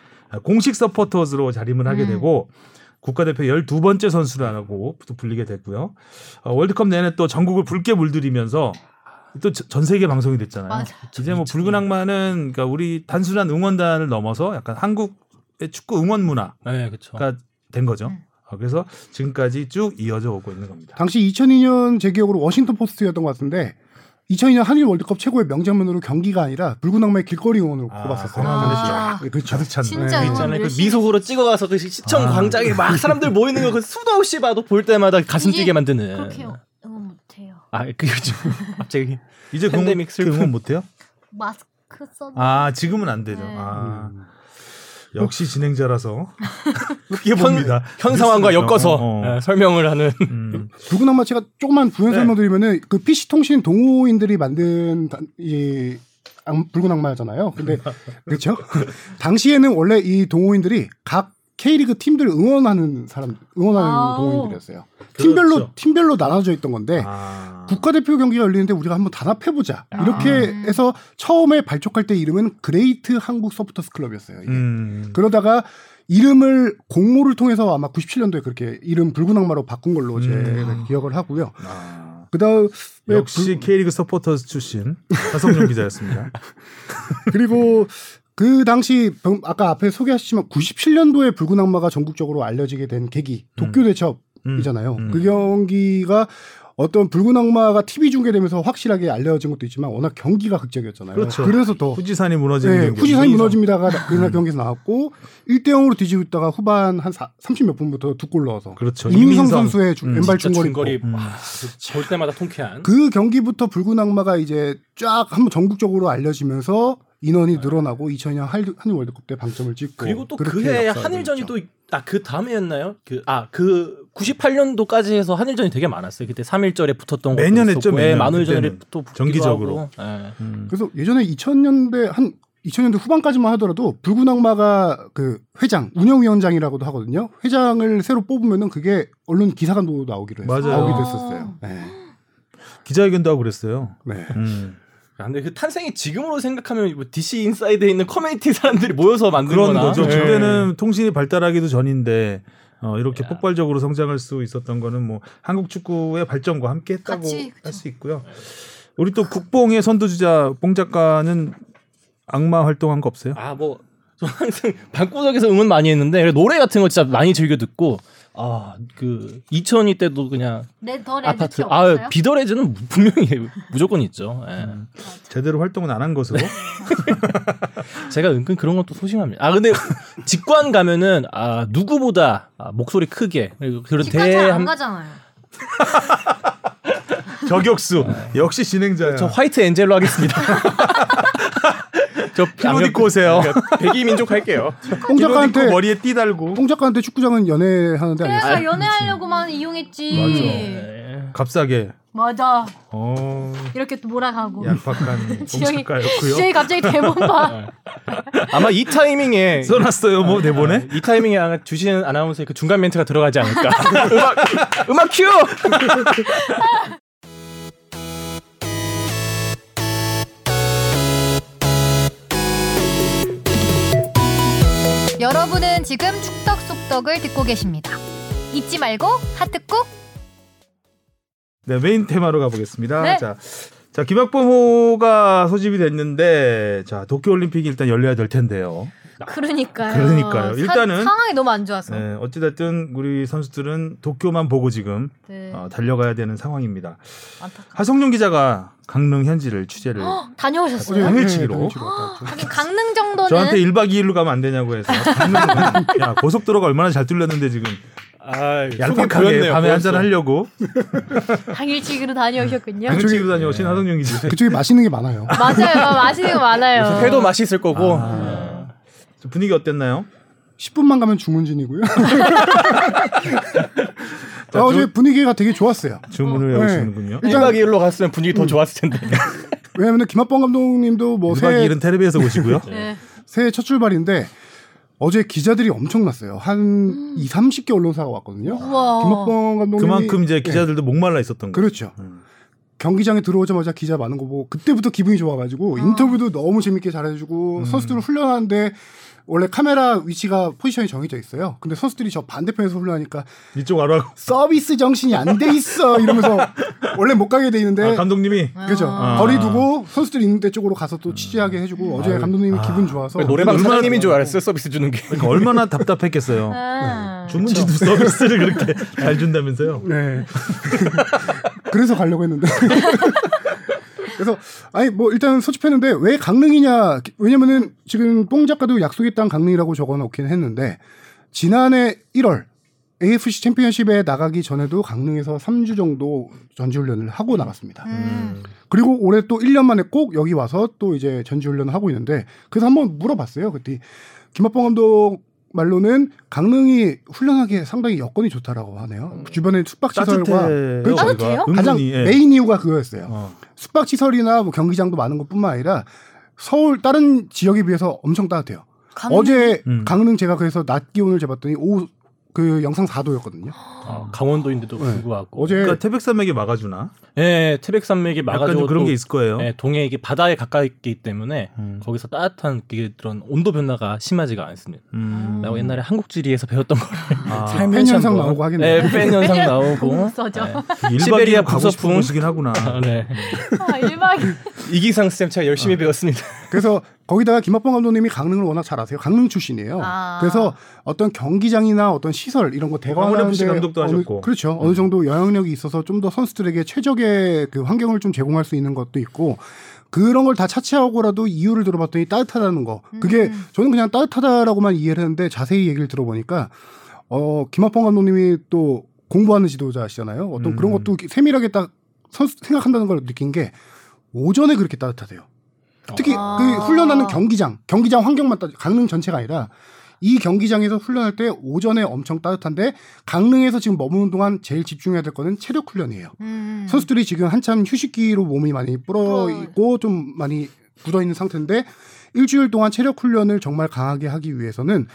공식 서포터즈로 자림을 하게 음. 되고 국가대표 12번째 선수라고 또 불리게 됐고요. 어, 월드컵 내내 또 전국을 붉게 물들이면서 또 전 세계 방송이 됐잖아요. 맞아. 이제 뭐 붉은 악마는 그러니까 우리 단순한 응원단을 넘어서 약간 한국의 축구 응원 문화가 네, 그렇죠. 된 거죠. 음. 어, 그래서 지금까지 쭉 이어져 오고 있는 겁니다. 당시 2002년 제 기억으로 워싱턴 포스트였던 것 같은데 2002년 한일 월드컵 최고의 명장면으로 경기가 아니라 붉은 악마의 길거리 응원으로 아, 꼽았었어요. 아. 네, 그렇죠. 가득 찬 진짜 네. 있잖아요. 그 미소으로 찍어가서 그 시청 아. 광장에 막 사람들 모이는 거 그 수도 없이 봐도 볼 때마다 가슴 뛰게 만드는. 그렇게 응원 못해요. 아, 그 요즘 [LAUGHS] 갑자기 이제 그 팬데믹. 그 응원 못 해요? 마스크 써. 아 지금은 안 되죠. 네. 아, 음. 역시 진행자라서 [LAUGHS] 크게 봅니다. 현 상황과. 엮어서 어, 어. 예, 설명을 하는. 음. 붉은 악마 제가 조금만 부연 네. 설명드리면은 그 PC 통신 동호인들이 만든 단- 이 악- 붉은 악마잖아요. 근데 그렇죠? [LAUGHS] 당시에는 원래 이 동호인들이 각 K리그 팀들 응원하는 사람 응원하는 아오. 동호인들이었어요. 팀별로 그렇죠. 팀별로 나눠져 있던 건데 아. 국가대표 경기가 열리는데 우리가 한번 단합해 보자. 이렇게 아. 해서 처음에 발족할 때 이름은 Great 한국 Supporters Club이었어요. 이게. 음. 그러다가 이름을 공모를 통해서 아마 97년도에 그렇게 이름 붉은 악마로 바꾼 걸로 제가 음. 기억을 하고요. 아. 그다음 역시 K리그 서포터즈 출신 하성룡 기자였습니다. [LAUGHS] 그리고 그 당시 병- 아까 앞에 소개하셨지만 97년도에 붉은 악마가 전국적으로 알려지게 된 계기 도쿄 음. 대첩이잖아요. 음. 그 경기가 어떤 붉은 악마가 TV 중계되면서 확실하게 알려진 것도 있지만 워낙 경기가 극적이었잖아요. 그렇죠. 래서더 후지산이 무너지는 네, 경기. 후지산이. 무너집니다가 그날 경기에서 나왔고 1대 0으로 뒤지고 있다가 후반 한 30 몇 분부터 두 골 넣어서 그렇죠. 이민성, 이민성. 선수의 주- 음, 왼발 중거리 중거리 음. 와, 볼 때마다 통쾌한. 그 경기부터 붉은 악마가 이제 쫙 한번 전국적으로 알려지면서 인원이 늘어나고 2002년 한일 한일 월드컵 때 방점을 찍고 그리고 또 그해 한일전이. 또 아 그 다음에였나요? 그 아 그 98년도까지 해서 한일전이 되게 많았어요. 그때 3일절에 붙었던 매년 것도 했죠, 매년. 예, 만우절에 그때는. 또 정기적으로. 하고. 예. 음. 그래서 예전에 2000년대 한 2000년대 후반까지만 하더라도 붉은 악마가 그 회장 운영위원장이라고도 하거든요. 회장을 새로 뽑으면은 그게 언론 기사감도 나오기도 했어요. 맞아요. 나오기도 했었어요. 네. 기자회견도 하고 그랬어요. 네. 음. 아, 근데 그 탄생이 지금으로 생각하면 뭐 DC 인사이드에 있는 커뮤니티 사람들이 모여서 만든 그런 거나 거죠. 예. 그때는 통신이 발달하기도 전인데 어, 이렇게 야. 폭발적으로 성장할 수 있었던 거는 뭐 한국 축구의 발전과 함께 했다고. 할 수 있고요. 우리 또 국뽕의 선두주자 뽕 작가는 악마 활동한 거 없어요? 아, 뭐, 저 항상 [LAUGHS] 방구석에서 응원 많이 했는데, 노래 같은 거 진짜 많이 즐겨 듣고, 아, 그, 2002 때도 그냥 레드 아파트? 아, 비더레즈는 분명히 [LAUGHS] 무조건 있죠. 예. 음. 제대로 활동은 안 한 것으로. [LAUGHS] 제가 은근 그런 것도 소심합니다. 아, 근데 직관 가면은, 아, 누구보다 아, 목소리 크게, 그리고 그런 집까지 안 대한, 가잖아요. [LAUGHS] 저격수 역시 진행자야. 저 화이트 엔젤로 하겠습니다. [LAUGHS] 저 킬로디 꼬세요. 백이 민족 할게요. 뽕 작가한테 머리에 띠 달고 뽕 작가한테 축구장은 연애하는데 그래서 아니었어요? 연애하려고만 이용했지. 네. 값싸게. 맞아. 어 이렇게 또 몰아가고. 약박한 뽕 [LAUGHS] 지영이. 지영이 갑자기 대본 봐. [LAUGHS] 아마 이 타이밍에 써놨어요 뭐 내보내? 이 타이밍에 아마 주신 아나운서의 그 중간 멘트가 들어가지 않을까. [LAUGHS] 음악 음악 큐. 여러분은 지금 축덕 속덕을 듣고 계십니다. 잊지 말고 하트 꾹. 네 메인 테마로 가보겠습니다. 네. 자, 자 김학범호가 소집이 됐는데 자 도쿄올림픽이 일단 열려야 될 텐데요. 그러니까요. 그러니까요. 사- 일단은- 상황이 너무 안 좋아서. 네, 어찌됐든 우리 선수들은 도쿄만 보고 지금 네. 어, 달려가야 되는 상황입니다. 안타깝. 하성룡 기자가 강릉 현지를 취재를 다녀오셨어요. 어제- 당일치기로. 당일치기로 왔죠. 하긴 강릉 정도는 저한테 1박 2일로 가면 안 되냐고 해서 강릉, [LAUGHS] 야 고속도로가 얼마나 잘 뚫렸는데 지금 아, 얄팍하게 밤에 한잔 하려고 [LAUGHS] 당일치기로 다녀오셨군요. 당일치기로 다녀오신 하성룡 기자. 그쪽에 맛있는 게 많아요. [LAUGHS] 맞아요. 맛있는 거 많아요. 회도 맛있을 거고. 아. 분위기 어땠나요? 10분만 가면 주문진이고요. [LAUGHS] 자, 아, 어제 주- 분위기가 되게 좋았어요. 주문을 어, 외우시는군요. 네. 1박 2일로 갔으면 분위기 더 좋았을 텐데. 왜냐하면 김학범 감독님도 뭐 1박 새해, 2일은 텔레비에서 보시고요. 네. 새해 첫 출발인데 어제 기자들이 엄청났어요. 한 2, 30개 언론사가 왔거든요. 우와. 김학범 감독님이 그만큼 이제 네, 기자들도 목말라 있었던 거. 그렇죠. 음. 경기장에 들어오자마자 기자 많은 거 보고 그때부터 기분이 좋아가지고 아. 인터뷰도 너무 재밌게 잘해주고 음. 선수들을 훈련하는데 원래 카메라 위치가 포지션이 정해져 있어요. 근데 선수들이 저 반대편에서 훈련하니까 이쪽 알아. 서비스 정신이 안 돼 있어 이러면서 원래 못 가게 돼 있는데 아, 감독님이 그죠 아. 거리 두고 선수들 있는 데 쪽으로 가서 또 취재하게 해주고 어제 아유, 감독님이 아. 기분 좋아서 노래방 사장님인 줄 알았어요 서비스 주는 게. 그러니까 얼마나 답답했겠어요. 아. 주문지도 서비스를 그렇게 잘 준다면서요. 네. [LAUGHS] 그래서 가려고 했는데. [LAUGHS] 그래서 아니 뭐 일단 소집했는데 왜 강릉이냐? 왜냐면은 지금 뽕 작가도 약속했던 강릉이라고 적어놓긴 했는데 지난해 1월 AFC 챔피언십에 나가기 전에도 강릉에서 3주 정도 전지훈련을 하고 나갔습니다. 음. 그리고 올해 또 1년 만에 꼭 여기 와서 또 이제 전지훈련을 하고 있는데 그래서 한번 물어봤어요. 그때 김학봉 감독 말로는 강릉이 훈련하기에 상당히 여건이 좋다라고 하네요. 주변에 숙박시설과. 그렇죠. 따뜻해요? 가장 은근히, 예. 메인 이유가 그거였어요. 어. 숙박시설이나 뭐 경기장도 많은 것뿐만 아니라 서울 다른 지역에 비해서 엄청 따뜻해요. 강릉? 어제 음. 강릉 제가 그래서 낮 기온을 재봤더니 오후 그 영상 4도였거든요. 어, 강원도인데도 네. 불구하고. 어제 그러니까 태백산맥이 막아주나? 예, 태백산맥이 막아주고 좀 그런 또, 게 있을 거예요. 예, 동해 이게 바다에 가까이 있기 때문에 음. 거기서 따뜻한 게 그런 온도 변화가 심하지가 않습니다. 음. 라고 옛날에 한국지리에서 배웠던 걸 아, [LAUGHS] 살면서 팬 현상 나오고 하겠네요. 네, 팬 현상 나오고. 공서죠. 네. 시베리아 북서풍. 곳이긴 하구나. 아, 네. 아, 1박 [LAUGHS] 이기상 쌤 제가 열심히 배웠습니다. 그래서 거기다가 김학봉 감독님이 강릉을 워낙 잘 아세요. 강릉 출신이에요. 아. 그래서 어떤 경기장이나 어떤 시설 이런 거 강원 FC 대관하는 데 감독도 어느, 하셨고. 그렇죠. 어느 정도 영향력이 있어서 좀 더 선수들에게 최적의 그 환경을 좀 제공할 수 있는 것도 있고 그런 걸 다 차치하고라도 이유를 들어봤더니 따뜻하다는 거. 그게 음. 저는 그냥 따뜻하다라고만 이해를 했는데 자세히 얘기를 들어보니까 어 김학봉 감독님이 또 공부하는 지도자시잖아요. 어떤 음. 그런 것도 세밀하게 딱 선수 생각한다는 걸 느낀 게 오전에 그렇게 따뜻하대요. 특히 아. 그 훈련하는 경기장, 경기장 환경만 따 강릉 전체가 아니라 이 경기장에서 훈련할 때 오전에 엄청 따뜻한데 강릉에서 지금 머무는 동안 제일 집중해야 될 거는 체력 훈련이에요. 음. 선수들이 지금 한참 휴식기로 몸이 많이 불어. 있고 좀 많이 굳어 있는 상태인데 일주일 동안 체력 훈련을 정말 강하게 하기 위해서는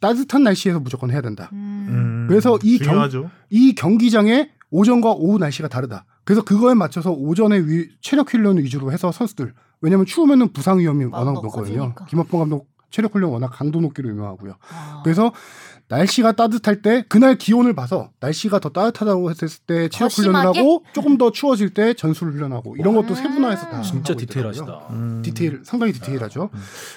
따뜻한 날씨에서 무조건 해야 된다. 음. 음, 그래서 이 경- 중요하죠. 이 경기장의 오전과 오후 날씨가 다르다. 그래서 그거에 맞춰서 오전에 위- 체력 훈련 위주로 해서 선수들 왜냐하면 추우면은 부상 위험이 아, 워낙 너 높거든요. 김학봉 감독 체력 훈련 워낙 강도 높기로 유명하고요. 아. 그래서 날씨가 따뜻할 때 그날 기온을 봐서 날씨가 더 따뜻하다고 했을 때 체력 훈련을? 하고 조금 더 추워질 때 전술 훈련하고 이런 것도 음. 세분화해서 다 진짜. 디테일하시다. 음. 디테일 상당히 디테일하죠.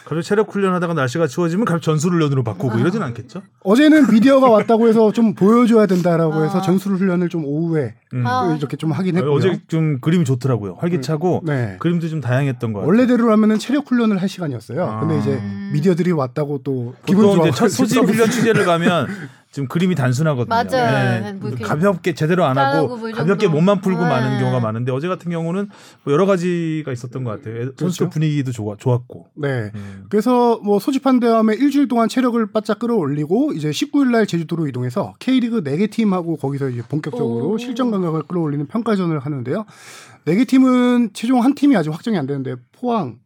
그리고 체력 훈련하다가 날씨가 추워지면 갑자기 전술 훈련으로 바꾸고 이러진 않겠죠? 어제는 미디어가 왔다고 해서 좀 보여줘야 된다라고 해서 아. 전술 훈련을 좀 오후에 음. 아. 또 이렇게 좀 하긴 했고요. 어제 좀 그림이 좋더라고요. 활기차고 네. 그림도 좀 다양했던 것 같아요. 원래대로라면 체력 훈련을 할 시간이었어요. 아. 근데 이제 음. 미디어들이 왔다고 또 기분 좋아. 첫 소집 훈련 취재를 가면 [LAUGHS] 좀 그림이 단순하거든요. 맞아요. 네. 뭐 가볍게 제대로 안 하고 가볍게. 몸만 풀고 네. 마는 경우가 많은데 어제 같은 경우는 뭐 여러 가지가 있었던 것 같아요. 선수 그렇죠. 분위기도 좋아, 좋았고. 네. 음. 그래서 뭐 소집한 다음에 일주일 동안 체력을 바짝 끌어올리고 이제 19일 날 제주도로 이동해서 K리그 4개 팀하고 거기서 이제 본격적으로 오. 실전 감각을 끌어올리는 평가전을 하는데요. 4개 팀은 최종 한 팀이 아직 확정이 안 되는데 포항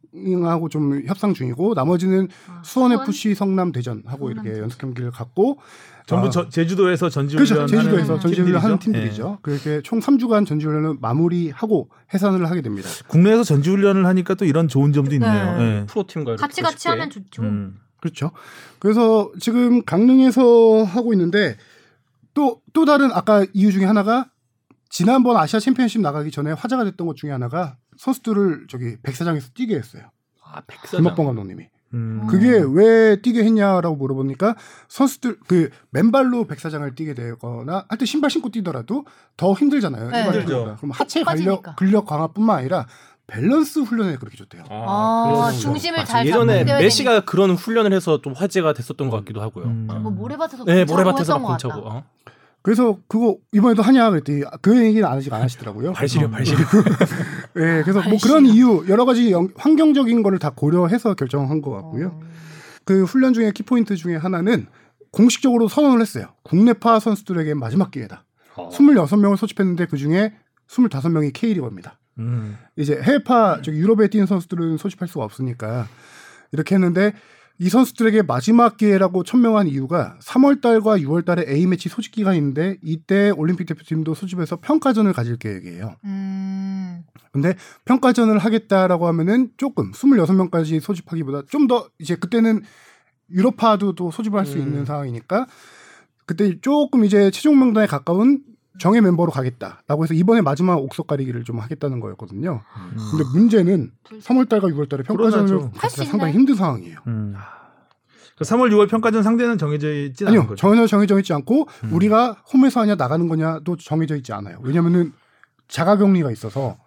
하고 좀 협상 중이고 나머지는 아, 수원 FC 성남 대전하고 성남 이렇게 연습 경기를 갖고 전부 아. 저- 제주도에서 전지훈련 그렇죠. 제주도에서 하는 전지훈련 하는 팀들이죠. 팀들이죠. 그렇게 총 3주간 전지훈련을 마무리하고 해산을 하게 됩니다. 예. 국내에서 전지훈련을 하니까 또 이런 좋은 점도 있네요. 네. 예. 프로팀과 이렇게 같이 같이 쉽게. 하면 좋죠. 음. 그렇죠. 그래서 지금 강릉에서 하고 있는데 또또 다른 아까 이유 중에 하나가 지난번 아시아 챔피언십 나가기 전에 화제가 됐던 것 중에 하나가 선수들을 저기 백사장에서 뛰게 했어요. 아, 백사장. 김학봉 감독님이. 음. 그게 왜 뛰게 했냐라고 물어보니까 선수들 그 맨발로 백사장을 뛰게 되거나 하여튼 신발 신고 뛰더라도 더 힘들잖아요. 네. 힘들죠. 그럼 하체 톡 근력, 빠지니까. 근력 강화뿐만 아니라 밸런스 훈련에 그렇게 좋대요. 아, 그러네요. 중심을. 잘 예전에 메시가 그런 훈련을 해서 좀 화제가 됐었던 것 같기도 하고요. 음. 뭐 모래밭에서 네, 모래밭에서 공차고. 같다. 어? 그래서 그거 이번에도 하냐 그랬더니 그 얘기는 아직 안 하시더라고요. 발시려, 발시려. [LAUGHS] [LAUGHS] 예, 그래서 뭐 발시려. 그런 이유 여러 가지 영- 환경적인 거를 다 고려해서 결정한 것 같고요. 어. 그 훈련 중에 키포인트 중에 하나는 공식적으로 선언을 했어요. 국내파 선수들에게 마지막 기회다. 어. 26명을 소집했는데 그 중에 25명이 K리거입니다. 음. 이제 해외파 저기 유럽에 뛰는 선수들은 소집할 수가 없으니까 이렇게 했는데 이 선수들에게 마지막 기회라고 천명한 이유가 3월 달과 6월 달에 A 매치 소집 기간이 있는데 이때 올림픽 대표팀도 소집해서 평가전을 가질 계획이에요. 음. 근데 평가전을 하겠다라고 하면은 조금 26명까지 소집하기보다 좀 더 이제 그때는 유럽파도 또 소집할 수 음. 있는 상황이니까 그때 조금 이제 최종 명단에 가까운 정예 멤버로 가겠다라고 해서 이번에 마지막 옥석 가리기를 좀 하겠다는 거였거든요. 근데 문제는 3월 달과 6월 달에 평가전을 상당히? 힘든 상황이에요. 음. 그 3월 6월 평가전 상대는 정해져 있지 않은 아니요. 전혀 정해져 있지 않고 음. 우리가 홈에서 하냐 나가는 거냐도 정해져 있지 않아요. 왜냐면은 자가격리가 있어서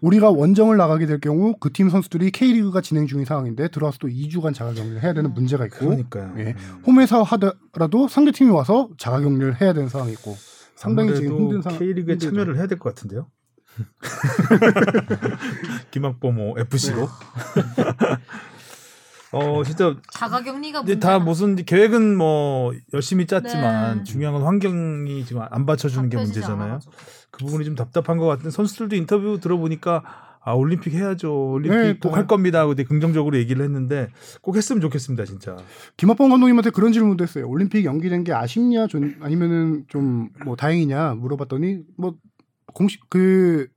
우리가 원정을 나가게 될 경우 그 팀 선수들이 K리그가 진행 중인 상황인데 들어와서 또 2주간 자가격리를 해야 되는 문제가 있고 그러니까요. 예. 음. 홈에서 하더라도 상대 팀이 와서 자가격리를 해야 되는 상황이 있고 상당히 지금 힘든 상황. K리그에 힘들죠. 참여를 해야 될 것 같은데요. [LAUGHS] 김학범 FC로. [LAUGHS] 어 진짜 자가격리가 이제 문제다. 다 무슨 계획은 뭐 열심히 짰지만 네. 중요한 건 환경이 지금 안 받쳐주는 게 문제잖아요. 않아가지고. 그 부분이 좀 답답한 것 같은 선수들도 인터뷰 들어보니까 아 올림픽 해야죠. 올림픽 네, 꼭 다- 할 겁니다. 근데 긍정적으로 얘기를 했는데 꼭 했으면 좋겠습니다, 진짜. 김학범 감독님한테 그런 질문도 했어요. 올림픽 연기된 게 아쉽냐, 좀 아니면은 좀 뭐 다행이냐 물어봤더니 뭐 공식 그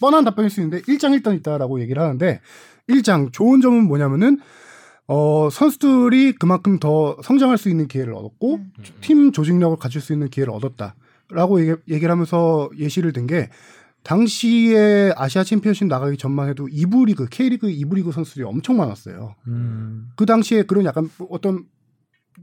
뻔한 답변일 수 있는데 일장일단 있다라고 얘기를 하는데 일장 좋은 점은 뭐냐면은 어 선수들이 그만큼 더 성장할 수 있는 기회를 얻었고 음. 팀 조직력을 갖출 수 있는 기회를 얻었다라고 얘기, 얘기를 하면서 예시를 든 게 당시에 아시아 챔피언십 나가기 전만 해도 2부 리그 K리그 2부 리그 선수들이 엄청 많았어요. 음. 그 당시에 그런 약간 뭐 어떤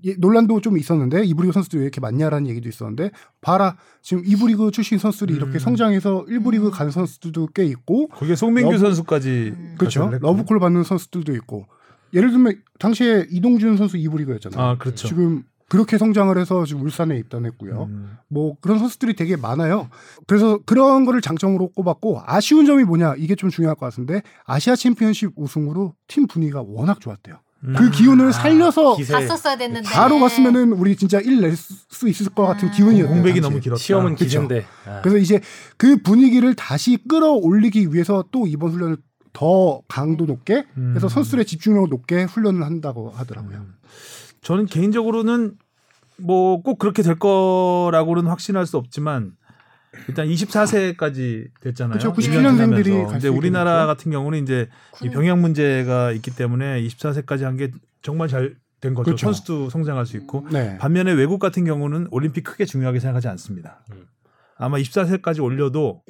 예, 논란도 좀 있었는데 이부리그 선수들이 왜 이렇게 많냐라는 얘기도 있었는데 봐라 지금 이부리그 출신 선수들이 음. 이렇게 성장해서 1부 리그 간 선수들도 꽤 있고 거기에 송민규 러브- 선수까지 음. 그렇죠. 러브콜 받는 선수들도 있고 예를 들면 당시에 이동준 선수 이부리그였잖아요 아 그렇죠. 지금 그렇게 성장을 해서 지금 울산에 입단했고요 음. 뭐 그런 선수들이 되게 많아요. 그래서 그런 거를 장점으로 꼽았고 아쉬운 점이 뭐냐 이게 좀 중요할 것 같은데 아시아 챔피언십 우승으로 팀 분위기가 워낙 좋았대요. 그 기운을 살려서 기세. 갔었어야 됐는데. 바로 갔으면은 우리 진짜 1낼수 있을 것 같은 음. 기운이었어요. 공백이. 너무 길었다. 시험은. 기세인데. 아. 그래서 이제 그 분위기를 다시 끌어올리기 위해서 또 이번 훈련을 더 강도 높게 해서 음. 선수들의 집중력을 높게 훈련을 한다고 하더라고요. 저는 개인적으로는 뭐 꼭 그렇게 될 거라고는 확신할 수 없지만 일단 24세까지 됐잖아요. 1년 97년생들이 지나면서. 갈수 근데 있게 우리나라. 같은 경우는 이제 이 군- 병역 문제가 있기 때문에 24세까지 한 게 정말 잘 된 거죠. 그렇죠. 선수도 성장할 수 있고 네. 반면에 외국 같은 경우는 올림픽 크게 중요하게 생각하지 않습니다. 음. 아마 24세까지 올려도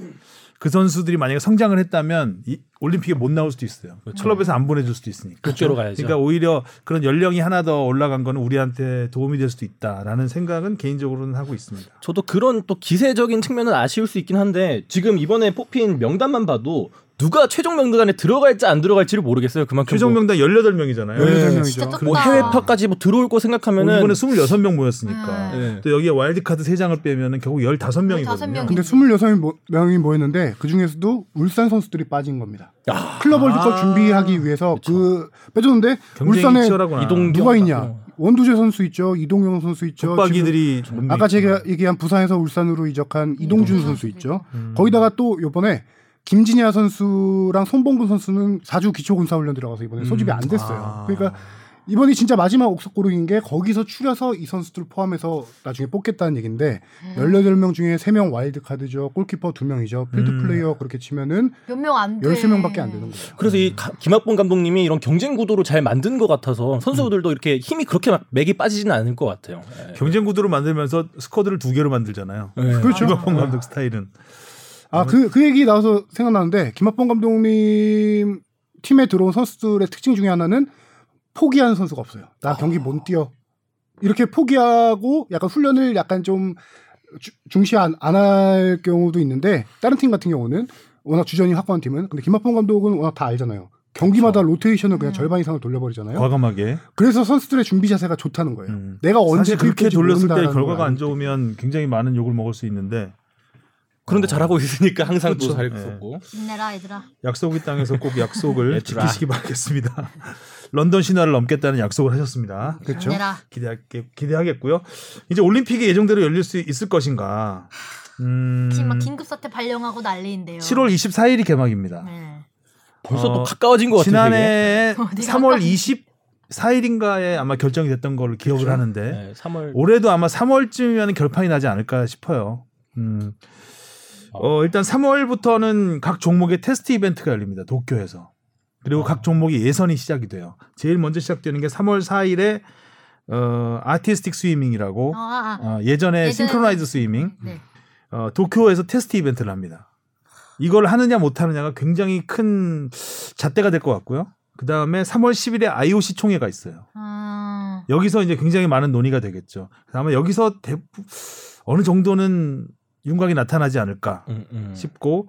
그 선수들이 만약에 성장을 했다면 이 올림픽에 못 나올 수도 있어요. 클럽에서 안 보내줄 수도 있으니까. 국제로 가야죠. 그러니까 오히려 그런 연령이 하나 더 올라간 거는 우리한테 도움이 될 수도 있다라는 생각은 개인적으로는 하고 있습니다. 저도 그런 또 기세적인 측면은 아쉬울 수 있긴 한데 지금 이번에 뽑힌 명단만 봐도 누가 최종 명단에 들어갈지 안 들어갈지를 모르겠어요. 그만큼 최종 뭐, 명단 18명이잖아요. 네. 진짜 명이죠. 좁다. 뭐 해외파까지 뭐 들어올 거 생각하면은 이번에 26명 모였으니까. 음. 네. 또 여기에 와일드카드 3장을 빼면은 결국 15명이거든요. 15명. 근데 26명이 모였는데 그 중에서도 울산 선수들이 빠진 겁니다. 야, 클럽 월드컵 아. 준비하기 위해서 그 빼줬는데 울산에. 이동- 누가 있냐? 어. 원두재 선수 있죠. 이동영 선수 있죠. 지금 붙박이들이 아까 제가 얘기한 부산에서 울산으로 이적한 이동준 이동준 선수 있죠. 음. 거기다가 또 요번에 김진야 선수랑 송범근 선수는 4주 기초 군사 훈련 들어가서 이번에 소집이 안 됐어요. 아. 그러니까 이번이 진짜 마지막 옥석고르기인 게 거기서 추려서 이 선수들 포함해서 나중에 뽑겠다는 얘기인데 음. 18명 중에 3명 와일드 카드죠. 골키퍼 2명이죠. 필드 음. 플레이어 그렇게 치면은 몇 명 안 돼. 13명밖에 안 되는 거죠. 그래서 이 가- 김학범 감독님이 이런 경쟁 구도를 잘 만든 것 같아서 선수들도 이렇게 힘이 그렇게 막 맥이 빠지지는 않을 것 같아요. 예. 경쟁 구도를 만들면서 스쿼드를 두 개로 만들잖아요. 네. 그렇죠. 김학봉 감독 스타일은. 아, 그, 그 얘기 나와서 생각나는데, 김학봉 감독님 팀에 들어온 선수들의 특징 중에 하나는 포기하는 선수가 없어요. 나 경기 못 뛰어. 이렇게 포기하고 약간 훈련을 약간 좀 주- 중시 안 할 경우도 있는데, 다른 팀 같은 경우는 워낙 주전이 확고한 팀은, 근데 김학봉 감독은 워낙 다 알잖아요. 경기마다 로테이션을 그냥 음. 절반 이상을 돌려버리잖아요. 과감하게. 그래서 선수들의 준비 자세가 좋다는 거예요. 음. 내가 언제 사실 그렇게 돌렸을 때 결과가 걸 안. 좋으면 굉장히 많은 욕을 먹을 수 있는데 그런데 잘하고 있으니까 항상 또 그렇죠. 잘했었고. 힘내라 얘들아. 약속의 땅에서 꼭 약속을. [LAUGHS] 지키시기 바라겠습니다. 런던 신화를 넘겠다는 약속을 하셨습니다. 그렇죠. 기대하게, 기대하겠고요. 이제 올림픽이 예정대로 열릴 수 있을 것인가? 음, 지금 막 긴급 사태 발령하고 난리인데요. 7월 24일이 개막입니다. 네. 벌써 어, 또 가까워진 것 같아요. 지난해 [LAUGHS] 어디가 3월 가까운지. 24일인가에 아마 결정이 됐던 걸로 기억을 하는데 네, 3월 올해도 아마 3월쯤이면 결판이 나지 않을까 싶어요. 음. 어, 일단 3월부터는 각 종목의 테스트 이벤트가 열립니다. 도쿄에서. 그리고 각 종목이 예선이 시작이 돼요. 제일 먼저 시작되는 게 3월 4일에 어, 아티스틱 스위밍이라고 어, 아, 아. 어, 예전에 예전에- synchronized swimming 네. 어, 도쿄에서 테스트 이벤트를 합니다. 이걸 하느냐 못 하느냐가 굉장히 큰 잣대가 될 것 같고요. 그 다음에 3월 10일에 IOC 총회가 있어요. 아, 여기서 이제 굉장히 많은 논의가 되겠죠. 아마 여기서 대, 어느 정도는 윤곽이 나타나지 않을까 음, 음. 싶고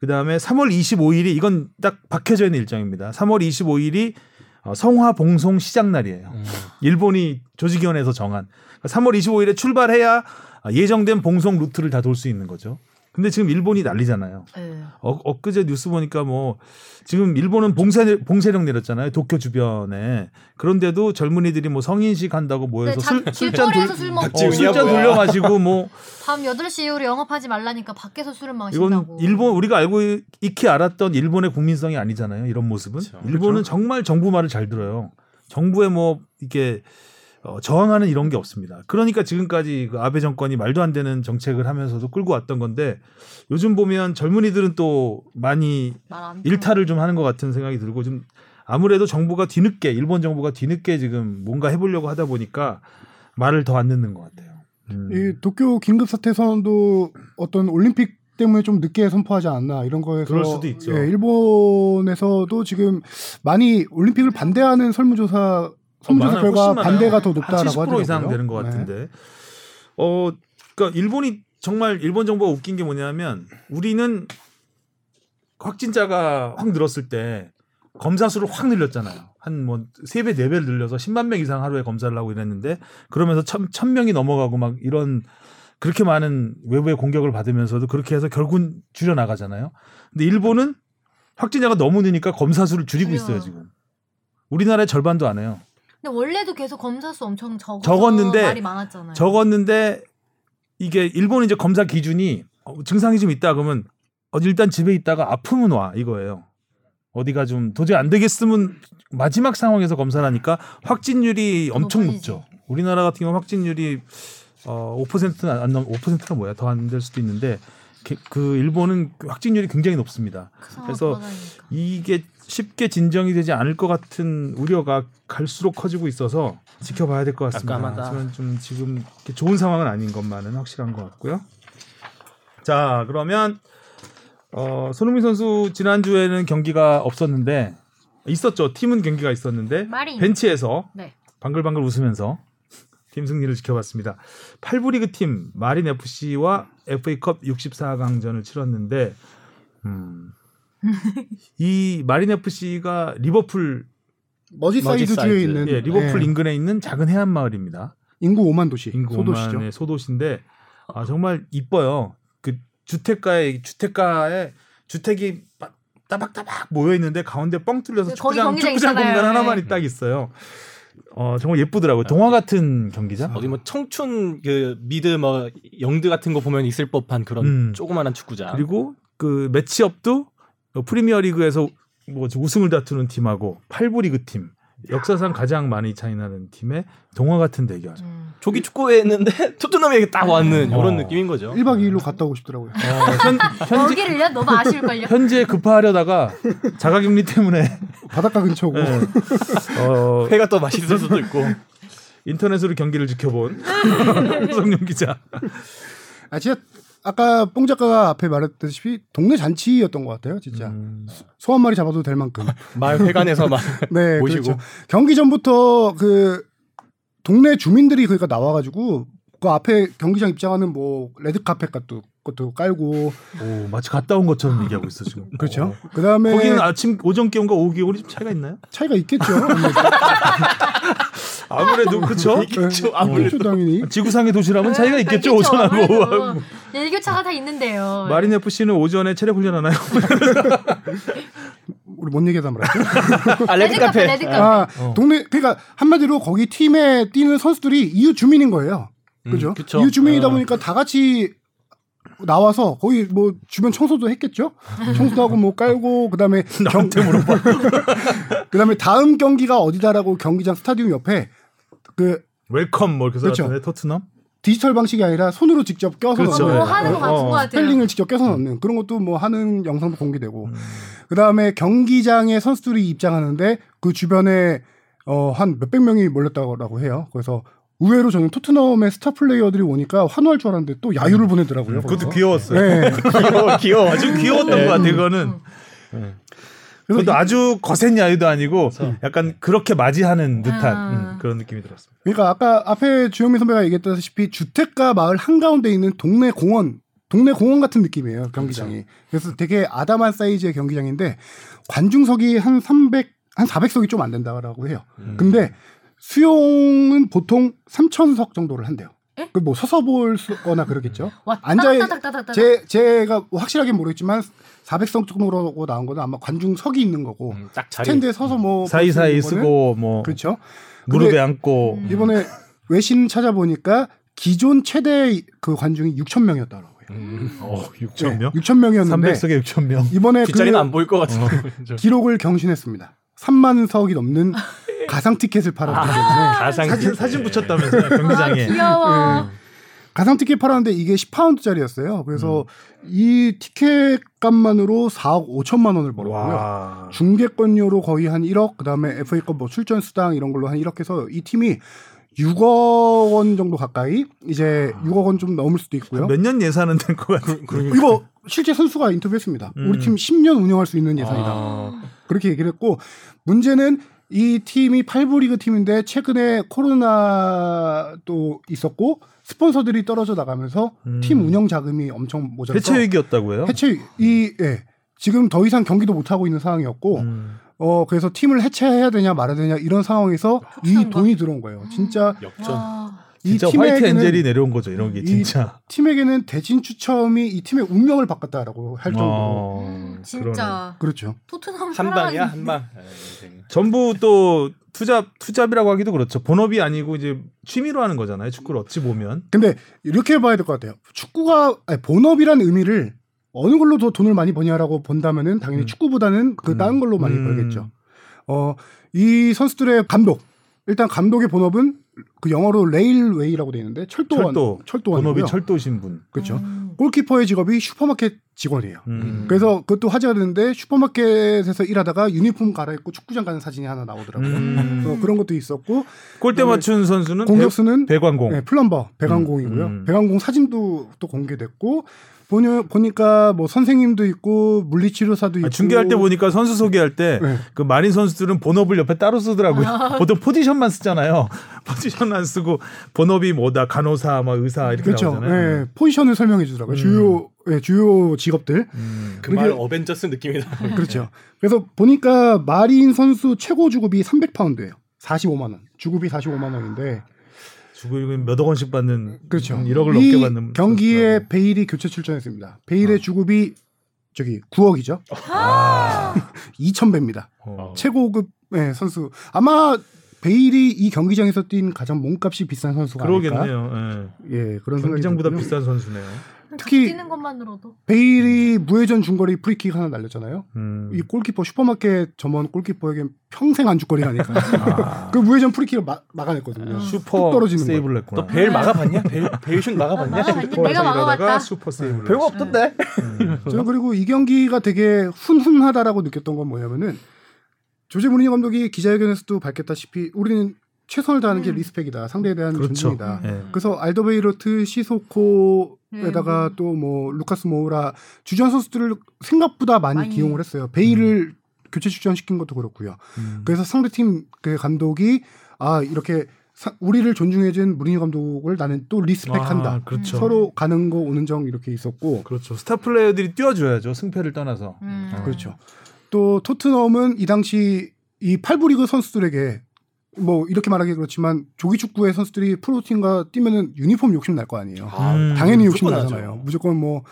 그 다음에 3월 25일이 이건 딱 박혀져 있는 일정입니다. 3월 25일이 어, 성화 봉송 시작 날이에요. 음. 일본이 조직위원회에서 정한 그러니까 3월 25일에 출발해야 예정된 봉송 루트를 다 돌 수 있는 거죠. 근데 지금 일본이 난리잖아요. 네. 어, 엊그제 뉴스 보니까 뭐 지금 일본은 봉쇄 봉쇄령 내렸잖아요. 도쿄 주변에 그런데도 젊은이들이 뭐 성인식 한다고 모여서 네, 술, 자- 술잔 돌 술 먹고 어, 술잔. 돌려 마시고 뭐 [LAUGHS] 밤 8시 이후로 영업하지 말라니까 밖에서 술을 마신다고. 이건 일본 우리가 알고 익히 알았던 일본의 국민성이 아니잖아요. 이런 모습은 그렇죠. 일본은 정말 정부 말을 잘 들어요. 정부에 뭐 이게 어, 저항하는 이런 게 없습니다. 그러니까 지금까지 그 아베 정권이 말도 안 되는 정책을 하면서도 끌고 왔던 건데 요즘 보면 젊은이들은 또 많이 일탈을 좀 하는 것 같은 생각이 들고 좀 아무래도 정부가 뒤늦게 일본 정부가 뒤늦게 지금 뭔가 해보려고 하다 보니까 말을 더 안 듣는 것 같아요. 음. 이 도쿄 긴급 사태 선언도 어떤 올림픽 때문에 좀 늦게 선포하지 않나 이런 거에서 그럴 수도 있죠. 예, 일본에서도 지금 많이 올림픽을 반대하는 설문조사 설문조사 많아요. 결과. 반대가 더한 높다라고 70% 하더라고요. 이상 되는 것 네. 같은데. 어, 그러니까 일본이 정말 일본 정부가 웃긴 게 뭐냐면 우리는 확진자가 확 늘었을 때 검사 수를 확 늘렸잖아요. 한 뭐 세 배, 네 배를 늘려서 10만 명 이상 하루에 검사를 하고 이랬는데 그러면서 천, 천 명이 넘어가고 막 이런 그렇게 많은 외부의 공격을 받으면서도 그렇게 해서 결국은 줄여 나가잖아요. 근데 일본은 확진자가 너무 느니까 검사 수를 줄이고. 있어요, 지금. 우리나라의 절반도 안 해요. 근데 원래도 계속 검사 수 엄청 적어 적었는데 말이 많았잖아요. 적었는데 이게 일본은 이제 검사 기준이 어, 증상이 좀 있다 그러면 어, 일단 집에 있다가 아프면 와 이거예요. 어디가 좀 도저히 안 되겠으면 마지막 상황에서 검사를 하니까 확진율이 엄청. 높죠. 우리나라 같은 경우 확진율이 어 5%는 안 넘, 5%가 뭐야 더 안 될 수도 있는데 게- 그 일본은 확진율이 굉장히 높습니다. 그 그래서. 이게 쉽게 진정이 되지 않을 것 같은 우려가 갈수록 커지고 있어서 지켜봐야 될 것 같습니다. 깜깜하다. 저는 좀 지금 좋은 상황은 아닌 것만은 확실한 것 같고요. 자 그러면 어, 손흥민 선수 지난 주에는 경기가 없었는데 있었죠. 팀은 경기가 있었는데 마린. 벤치에서 네. 방글방글 웃으면서 팀 승리를 지켜봤습니다. 8부 리그 팀 마린 FC와 FA컵 64강전을 치렀는데 음, 이 마린 FC가 리버풀 머지사이드. 주에 있는 예, 리버풀 예, 인근에 있는 작은 해안 마을입니다. 인구 5만 도시 인구 소도시죠. 5만의 소도시인데 아 정말 이뻐요. 그 주택가에 주택가에 주택이 빠- 따박따박 모여 있는데 가운데 뻥 뚫려서 축구장 축구장. 공간 하나만 네. 딱 있어요. 어 정말 예쁘더라고요. 동화 같은 경기장. 어디 뭐 청춘 그 미드 뭐 영드 같은 거 보면 있을 법한 그런 음. 조그마한 축구장. 그리고 그 매치업도 어, 프리미어 리그에서 뭐 우승을 다투는 팀하고 8부 리그 팀 역사상 가장 많이 차이나는 팀의 동화 같은 대결. 음. 조기 축구회 했는데 [LAUGHS] 토트넘에게 딱 왔는 어. 이런 느낌인 거죠. 1박 2일로 갔다 오고 싶더라고요. 어, 현, 현재 여기를요? 너무 아쉬울걸요? 현재 급파하려다가 자가격리 때문에 [LAUGHS] 바닷가 근처고 네. 어, 회가 또 맛있을 수도 있고. 인터넷으로 경기를 지켜본 [LAUGHS] 성룡 기자. 아 진짜 아까 뽕 작가가 앞에 말했다시피 동네 잔치였던 것 같아요. 진짜 음, 소 한 마리 잡아도 될 만큼. [LAUGHS] 마을 회관에서 막 [LAUGHS] 네, 모시고. 그렇죠. 경기 전부터 그 동네 주민들이 그러니까 나와가지고 그 앞에 경기장 입장하는 뭐 레드 카펫 같도 것도 깔고 오 마치 갔다 온 것처럼 얘기하고 있어 지금. 그렇죠. 어. 그다음에 거기는 아침 오전 기온과 오후 기온이 좀 차이가 있나요? 차이가 있겠죠. [LAUGHS] 아무래도 그렇죠. 있겠죠. 아무래도 당연히. 지구상의 도시라면 네, 차이가 있겠죠. 오전하고. 오후하고. 일교차가 다 있는데요. 마린 FC는 오전에 체력 훈련하나요? [LAUGHS] 우리 뭔 얘기하다 말았죠? [LAUGHS] 아 레드 카펫. 레드 카펫. 아, 어. 동네 그러니까 한마디로 거기 팀에 뛰는 선수들이 이웃 주민인 거예요. 그죠? 음, 그쵸. 이웃 주민이다 어. 보니까 다 같이 나와서 거기 뭐 주변 청소도 했겠죠. 청소도 하고 뭐 깔고 그다음에 [LAUGHS] 경 물어봐. [LAUGHS] 그다음에 다음 경기가 어디다라고 경기장 스타디움 옆에 그 welcome 뭐 이렇게 그렇죠. 써놨잖아요 토트넘. 디지털 방식이 아니라 손으로 직접 껴서 그렇죠. 넣는 뭐 하는 거 같은 어, 것 같아요. 스펠링을 직접 껴서 넣는 그런 것도 뭐 하는 영상도 공개되고 음. 그다음에 경기장에 선수들이 입장하는데 그 주변에 어 한 몇백 명이 몰렸다고 해요. 그래서 의외로 저는 토트넘의 스타 플레이어들이 오니까 환호할 줄 알았는데 또 야유를 보내더라고요. 그것도. 귀여웠어요. 네. [LAUGHS] 귀여워 귀여워. 아주 귀여웠던 네. 것 같아요. 그거는. 음. 네. 그것도 이- 아주 거센 야유도 아니고 약간 그렇게 맞이하는 듯한 아. 음, 그런 느낌이 들었습니다. 그러니까 아까 앞에 주영민 선배가 얘기했다시피 주택가 마을 한가운데 있는 동네 공원, 동네 공원 같은 느낌이에요, 경기장이. 그래서 되게 아담한 사이즈의 경기장인데 관중석이 한 300, 한 400석이 좀 안 된다고 해요. 음. 근데 수용은 보통 3,000석 정도를 한대요. 에? 그뭐 서서 볼거나 그러겠죠. 와, 앉아-. 제 제가 뭐 확실하게 모르겠지만 400석 정도로 나온 거는 아마 관중석이 있는 거고 음, 딱 자리. 스탠드에 서서 뭐 사이사이 있는 거는 쓰고 뭐 그렇죠. 무릎에 앉고 음. 이번에 외신 찾아보니까 기존 최대 그 관중이 6천 명이었다고 해요. 음. 어, 6천 명? 6천 명이었는데 300석에 6천 명. 이번에 뒷자리는 그 안 보일 것 같은데. 기록을 경신했습니다. 3만 석이 넘는 [LAUGHS] 가상 티켓을 팔았기 때문에 가상 사진 사진 붙였다면서요 경기장에. 아, 귀여워. 가상 티켓 팔았는데 이게 10파운드짜리였어요. 그래서 이 티켓 값만으로 4억 5천만 원을 벌었고요. 와. 중계권료로 거의 한 1억, 그다음에 FA컵 뭐 출전 수당 이런 걸로 한 1억 해서 이 팀이 6억 원 정도 가까이 이제 6억 원 좀 넘을 수도 있고요. 몇 년 예산은 될 것 같아요. 이거 실제 선수가 인터뷰했습니다. 음. 우리 팀 10년 운영할 수 있는 예산이다. 아. 그렇게 얘기를 했고 문제는 이 팀이 8부 리그 팀인데 최근에 코로나도 있었고 스폰서들이 떨어져 나가면서 음. 팀 운영 자금이 엄청 모자라서 해체 위기였다고요? 해체 이 예. 지금 더 이상 경기도 못 하고 있는 상황이었고 음. 어 그래서 팀을 해체해야 되냐 말아야 되냐 이런 상황에서 이? 돈이 들어온 거예요. 진짜 역전. 와. 이 진짜 화이트 팀에게는 엔젤이 내려온 거죠 이런 게이 진짜. 팀에게는 대진 추첨이 이 팀의 운명을 바꿨다라고 할 정도로 어, 음, 그러네. 진짜 그렇죠. 토트넘 한 방이야 한 방. 전부 또 투잡 투잡이라고 하기도 그렇죠. 본업이 아니고 이제 취미로 하는 거잖아요. 축구를 어찌 보면. 근데 이렇게 봐야 될 것 같아요. 축구가 아니, 본업이라는 의미를 어느 걸로 더 돈을 많이 버냐라고 본다면은 당연히 음. 축구보다는 그 음. 다른 걸로 많이 음. 벌겠죠. 어, 이 선수들의 감독 일단 감독의 본업은 그 영어로 railway라고 돼 있는데 철도원 철도. 철도원이고요. 본업이 철도신 분. 그렇죠. 음. 골키퍼의 직업이 슈퍼마켓 직원이에요. 음. 그래서 그것도 화제가 되는데 슈퍼마켓에서 일하다가 유니폼 갈아입고 축구장 가는 사진이 하나 나오더라고요. 음. [LAUGHS] 어, 그런 것도 있었고 골대 맞춘 선수는 공격수는 배, 배관공. 네, plumber 배관공이고요. 음. 배관공 사진도 또 공개됐고 보니, 보니까 뭐 선생님도 있고 물리치료사도 있고 아, 중계할 때 보니까 선수 소개할 때 네. 그 마린 선수들은 본업을 옆에 따로 쓰더라고요. 보통 포지션만 쓰잖아요. [LAUGHS] 포지션만 쓰고 본업이 뭐다 간호사, 막 의사 이렇게 그렇죠. 나오잖아요. 네, 포지션을 설명해 주더라고요. 음. 주요 예, 주요 직업들. 음. 그말 그게- 어벤져스 느낌이 나. 그렇죠. 그래서 보니까 마린 선수 최고 주급이 300파운드예요. 45만 원. 주급이 45만 원인데 주고 몇억 원씩 받는 그렇죠. 한 1억을 이 넘게 받는 경기에. 베일이 교체 출전했습니다. 베일의 어. 주급이 저기 9억이죠. 아. [LAUGHS] 2,000배입니다. 어. 최고급 예, 선수. 아마 베일이 이 경기장에서 뛴 가장 몸값이 비싼 선수가 아닐까. 그러겠네요. 예. 예, 그런 경기장보다. 비싼 선수네요. 특히- 뛰는 것만으로도 베일이 무회전 중거리 프리킥 하나 날렸잖아요. 음. 이 골키퍼 슈퍼마켓 점원 골키퍼에게 평생 안주거리가 아닐까. 아. 그 무회전 프리킥을 막, 막아냈거든요. 음. 슈퍼 뚝 떨어지는 세이브를 했구나. 너 베일 막아봤냐? 베일 베일 슛 막아봤냐? 막아봤냐? 슈퍼에서 내가 막아봤다. 슈퍼 세이브를. 별거 없던데. 음. [LAUGHS] 저는 그리고 이 경기가 되게 훈훈하다라고 느꼈던 건 뭐냐면은 조제 무리뉴 감독이 기자회견에서도 밝혔다시피 우리는 최선을 다하는 게 음. respect이다. 상대에 대한 그렇죠. 존중이다. 예. 그래서 알더베이로트, 시소코에다가 네. 또뭐 루카스 모우라 주전 선수들을 생각보다 많이, 많이. 기용을 했어요. 베일을 교체 출전시킨 것도 그렇고요. 음. 그래서 상대팀 그 감독이 아 이렇게 사- 우리를 존중해준 무리뉴 감독을 나는 또 respect한다. 아, 그렇죠. 서로 가는 거 오는 정 이렇게 있었고 그렇죠. 스타 플레이어들이 뛰어줘야죠. 승패를 떠나서. 음. 어. 그렇죠. 또 토트넘은 이 당시 이 8부 리그 선수들에게 뭐 이렇게 말하기 그렇지만 조기 축구의 선수들이 프로팀과 뛰면은 유니폼 욕심 날 거 아니에요. 음, 당연히 욕심 나잖아요. 나죠. 무조건 뭐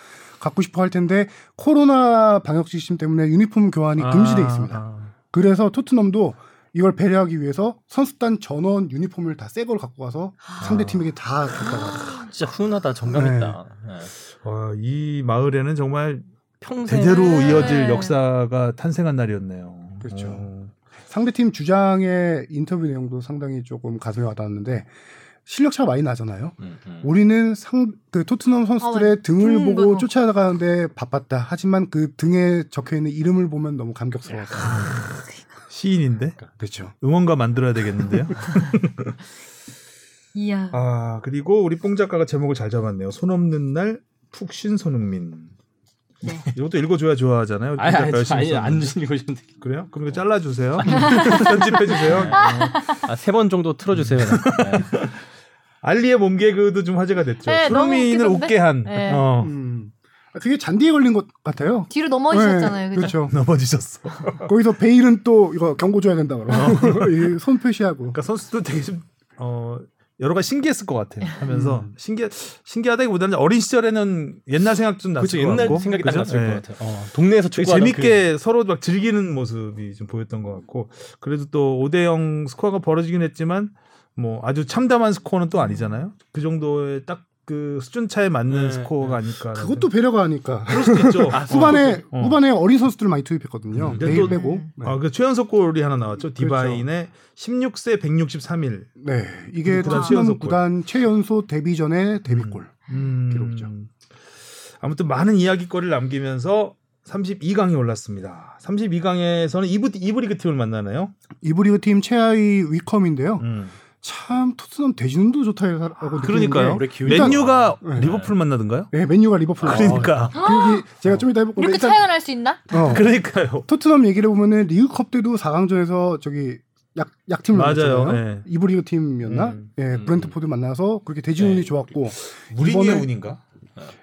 갖고 싶어 할 텐데 코로나 방역 시스템 때문에 유니폼 교환이 금지돼 아, 있습니다. 아. 그래서 토트넘도 이걸 배려하기 위해서 선수단 전원 유니폼을 다 새 걸 갖고 가서 상대 팀에게 다 줬다가 진짜 훈훈하다 정감 있다. 네. 와, 이 마을에는 정말 평생 대대로 네. 이어질 역사가 탄생한 날이었네요. 그렇죠. 어. 상대팀 주장의 인터뷰 내용도 상당히 조금 가슴에 와닿았는데 실력 차가 많이 나잖아요. 음, 음. 우리는 상 그 토트넘 선수들의 어, 등을 등 보고 보고. 쫓아가는데 바빴다. 하지만 그 등에 적혀 있는 이름을 보면 너무 감격스러웠다. 시인인데 그렇죠. 응원가 만들어야 되겠는데요. [LAUGHS] 이야. 아 그리고 우리 뽕 작가가 제목을 잘 잡았네요. 손 없는 날 푹 쉰 손흥민. 네. [LAUGHS] 이것도 읽어줘야 좋아하잖아요. 아니 아니 열심히 아니. 안 읽으셨는데 그래요? 그럼 이거 잘라주세요. [LAUGHS] 편집해주세요. [LAUGHS] 어. 아, 세번 정도 틀어주세요. 네. 알리의 몸 개그도 좀 화제가 됐죠. 네, 웃기던데? 웃게 한. 네. 어. 음. 그게 잔디에 걸린 것 같아요. 뒤로 넘어지셨잖아요. 네? 그렇죠. 넘어지셨어. 거기서 베일은 또 이거 경고 줘야 된다 그러고 이손 표시하고. 그러니까 선수도 되게 좀 어, 여러 가지 신기했을 것 같아요. 하면서 음. 신기 신기하다기보다는 어린 시절에는 옛날 생각 좀 났을 그렇죠. 것 옛날 같고, 생각이 그죠? 딱 났을 예. 것 같아요. 어, 동네에서 재밌게 서로 막 즐기는 모습이 좀 보였던 것 같고 그래도 또 5대0 스코어가 벌어지긴 했지만 뭐 아주 참담한 스코어는 또 아니잖아요. 그 정도의 딱 그 수준 차에 맞는 네, 스코어가 아닐까. 그것도 배려가. 그럴 수도 있죠. [LAUGHS] 후반에 어. 후반에 어린 선수들을 많이 투입했거든요. 베일 또- 빼고. 네. 아, 그 최연소 골이 하나 나왔죠. 그렇죠. 디바인의 16세 163일. 네, 이게 토트넘 최연소 골. 구단 최연소 데뷔전의 데뷔골. 음. 기록이죠. 아무튼 많은 이야기거리를 남기면서 32강에 올랐습니다. 32강에서는 이부 이부 리그 팀을 만나나요? 이부 리그 팀 최하위 위컴인데요. 음. 참 토트넘 대진도 좋다라고 그러니까요. 맨유가 네. 리버풀 만나던가요? 네, 맨유가 리버풀. 그러니까. 그게 제가 좀 이따 해볼 건데 이렇게 차이가 날 수 있나? 어, [LAUGHS] 그러니까요. 토트넘 얘기를 보면은 리그컵 때도 4강전에서 저기 약 약팀을 맞아요. 네. 이부 리그 팀이었나? 음, 예, 음. 브렌트포드 만나서 그렇게 대진운이 네. 좋았고 이번에- 운인가?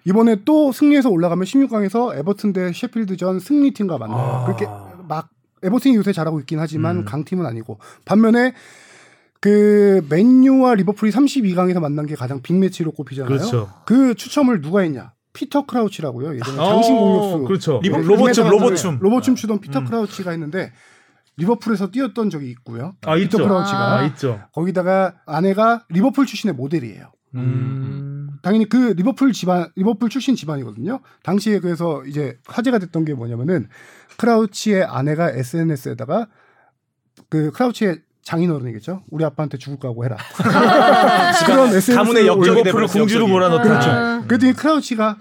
이번에 또 승리해서 올라가면 16강에서 에버튼 대 셰필드전 승리팀과 만나요. 아. 그렇게 막 에버튼이 요새 잘하고 있긴 하지만 음. 강팀은 아니고 반면에 그 맨유와 리버풀이 32강에서 만난 게 가장 빅매치로 꼽히잖아요. 그렇죠. 그 추첨을 누가 했냐? 피터 크라우치라고요. 예전에 어, 장신 공격수. 그렇죠. 네, 로봇춤, 금메달 로봇춤. 네, 로봇춤 추던 피터 음. 크라우치가 했는데 리버풀에서 뛰었던 적이 있고요. 아, 피터 있죠. 크라우치가 아, 있죠. 거기다가 아내가 리버풀 출신의 모델이에요. 음. 당연히 그 리버풀 집안 리버풀 출신 집안이거든요. 당시에 그래서 이제 화제가 됐던 게 뭐냐면은 크라우치의 아내가 SNS에다가 그 크라우치의 장인어른이겠죠. 우리 아빠한테 죽을 거고 해라. [LAUGHS] 그런 SNS 가문의 를 역적이 리버풀을 돼버렸어, 공주로 역적이. 몰아넣던 그렇죠. 아. 그랬더니 크라우치가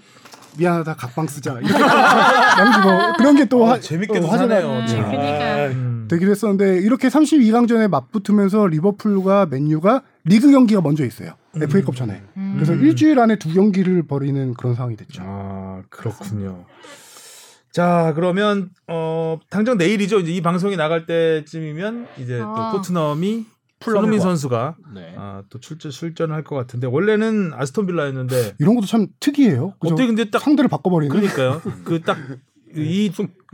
미안하다 각방 쓰자. 이렇게 [LAUGHS] 남기고 그런 게또 어, 재밌게도 화제가 사네요. 음, 참. 그러니까요. 음. 되기도 했었는데 이렇게 32강전에 맞붙으면서 리버풀과 맨유가 리그 경기가 먼저 있어요. FA컵 전에. 음. 그래서 일주일 안에 두 경기를 벌이는 그런 상황이 됐죠. 아 그렇군요. 자 그러면 어 당장 내일이죠. 이제 이 방송이 나갈 때쯤이면 이제 아. 또 토트넘이 손흥민 것 선수가 네. 아, 또 출전 출전을 할것 같은데 원래는 아스톤 빌라였는데 이런 것도 참 특이해요. 그죠? 어떻게 근데 딱 상대를 바꿔버리는. 그러니까요. [LAUGHS] 그 딱 이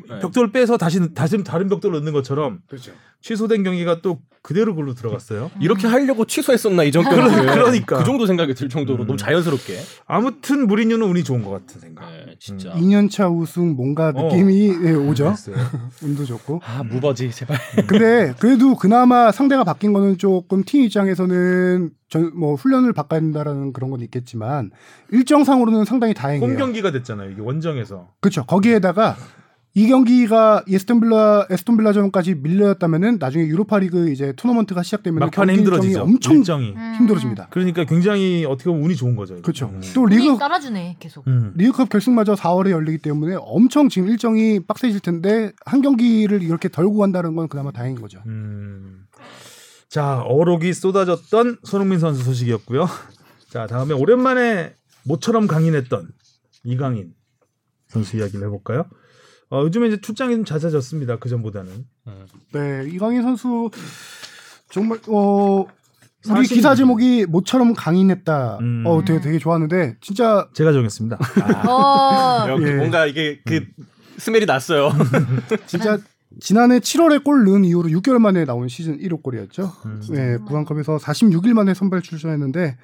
네. 벽돌 빼서 다시 다시 다른 벽돌 넣는 것처럼 그렇죠. 취소된 경기가 또 그대로 글로 들어갔어요. 이렇게 하려고 취소했었나 이전 그러- 경기를 그러니까. 그 정도 생각이 들 정도로 음. 너무 자연스럽게 아무튼 무리뉴는 운이 좋은 것 같은 생각. 네, 진짜 2년차 우승 뭔가 어. 느낌이 예, 오죠. 그랬어요. [LAUGHS] 운도 좋고. 아 무버지 제발 [LAUGHS] 근데 그래도 그나마 상대가 바뀐 거는 조금 팀 입장에서는 전, 뭐 훈련을 바꿔야 된다라는 그런 건 있겠지만 일정상으로는 상당히 홈 다행이에요. 경기가 됐잖아요. 이게 원정에서. 그렇죠. 거기에다가 이 경기가 에스톤 빌라 에스톤 빌라전까지 밀렸다면은 나중에 유로파리그 이제 토너먼트가 시작되면 막판에 힘들어지죠. 엄청 일정이. 음. 힘들어집니다. 그러니까 굉장히 어떻게 보면 운이 좋은 거죠. 이거. 그렇죠. 음. 또 리그 리그 따라주네 계속. 음. 리그컵 결승마저 4월에 열리기 때문에 엄청 지금 일정이 빡세질 텐데 한 경기를 이렇게 덜고 간다는 건 그나마 다행인 거죠. 음. 자, 어록이 쏟아졌던 손흥민 선수 소식이었고요. [LAUGHS] 자, 다음에 오랜만에 모처럼 강인했던 이강인 선수 이야기를 해볼까요? 어, 요즘에 이제 출장이 좀 잦아졌습니다. 그 전보다는. 네, 이강인 선수 정말 어 우리 40 기사 제목이 모처럼 강인했다. 음. 어, 되게 되게 좋았는데 진짜 제가 정했습니다. 어. 역시 예. 뭔가 이게 그 스멜이 났어요. [LAUGHS] 진짜 지난해 7월에 골 넣은 이후로 6개월 만에 나온 시즌 1호 골이었죠. 음. 네, 구강컵에서 46일 만에 선발 출전했는데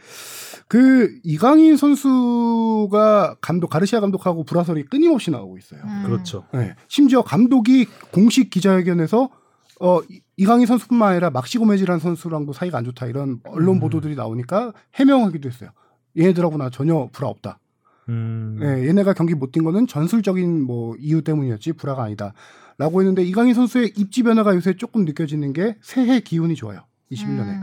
그 이강인 선수가 감독 가르시아 감독하고 불화설이 끊임없이 나오고 있어요. 음. 그렇죠. 네, 심지어 감독이 공식 기자회견에서 어 이- 이강인 선수뿐만 아니라 막시고메지라는 선수랑도 사이가 안 좋다 이런 언론 음. 보도들이 나오니까 해명하기도 했어요. 얘네들하고 나 전혀 불화 없다. 음. 예, 얘네가 경기 못 뛴 거는 전술적인 뭐 이유 때문이었지 불화가 아니다. 라고 했는데 이강인 선수의 입지 변화가 요새 조금 느껴지는 게 새해 기운이 좋아요. 21년에. 음.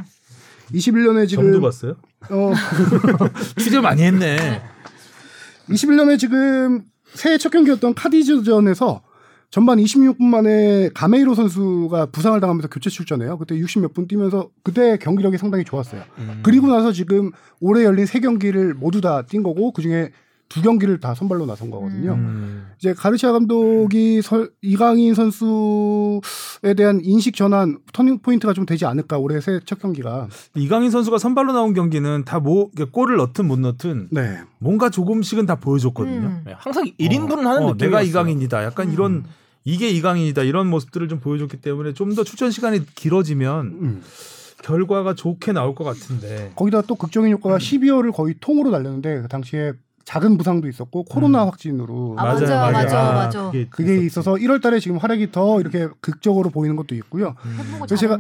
21년에 지금 점도 봤어요? 어 [LAUGHS] 취재 많이 했네. 21년에 지금 새해 첫 경기였던 카디스전에서 전반 26분 만에 가메이로 선수가 부상을 당하면서 교체 출전해요. 그때 60몇 분 뛰면서 그때 경기력이 상당히 좋았어요. 음. 그리고 나서 지금 올해 열린 세 경기를 모두 다 뛴 거고 그 중에 두 경기를 다 선발로 나선 거거든요. 음. 이제 가르시아 감독이 설- 이강인 선수에 대한 인식 전환 터닝 포인트가 좀 되지 않을까 올해 새 첫 경기가. 이강인 선수가 선발로 나온 경기는 다 뭐 골을 넣든 못 넣든 네. 뭔가 조금씩은 다 보여줬거든요. 음. 네, 항상 1인분은 하는 어, 느낌이 내가 이강인이다. 약간 음. 이런 이게 이강인이다. 이런 모습들을 좀 보여줬기 때문에 좀 더 출전 시간이 길어지면 음. 결과가 좋게 나올 것 같은데. 거기다 또 극적인 효과가 12월을 거의 통으로 달렸는데 그 당시에 작은 부상도 있었고 코로나 확진으로 아, 맞아, 맞아, 맞아. 그게, 그게 있었지. 있어서 1월 달에 지금 활약이 더 이렇게 극적으로 보이는 것도 있고요. 해보고 그래서 제가.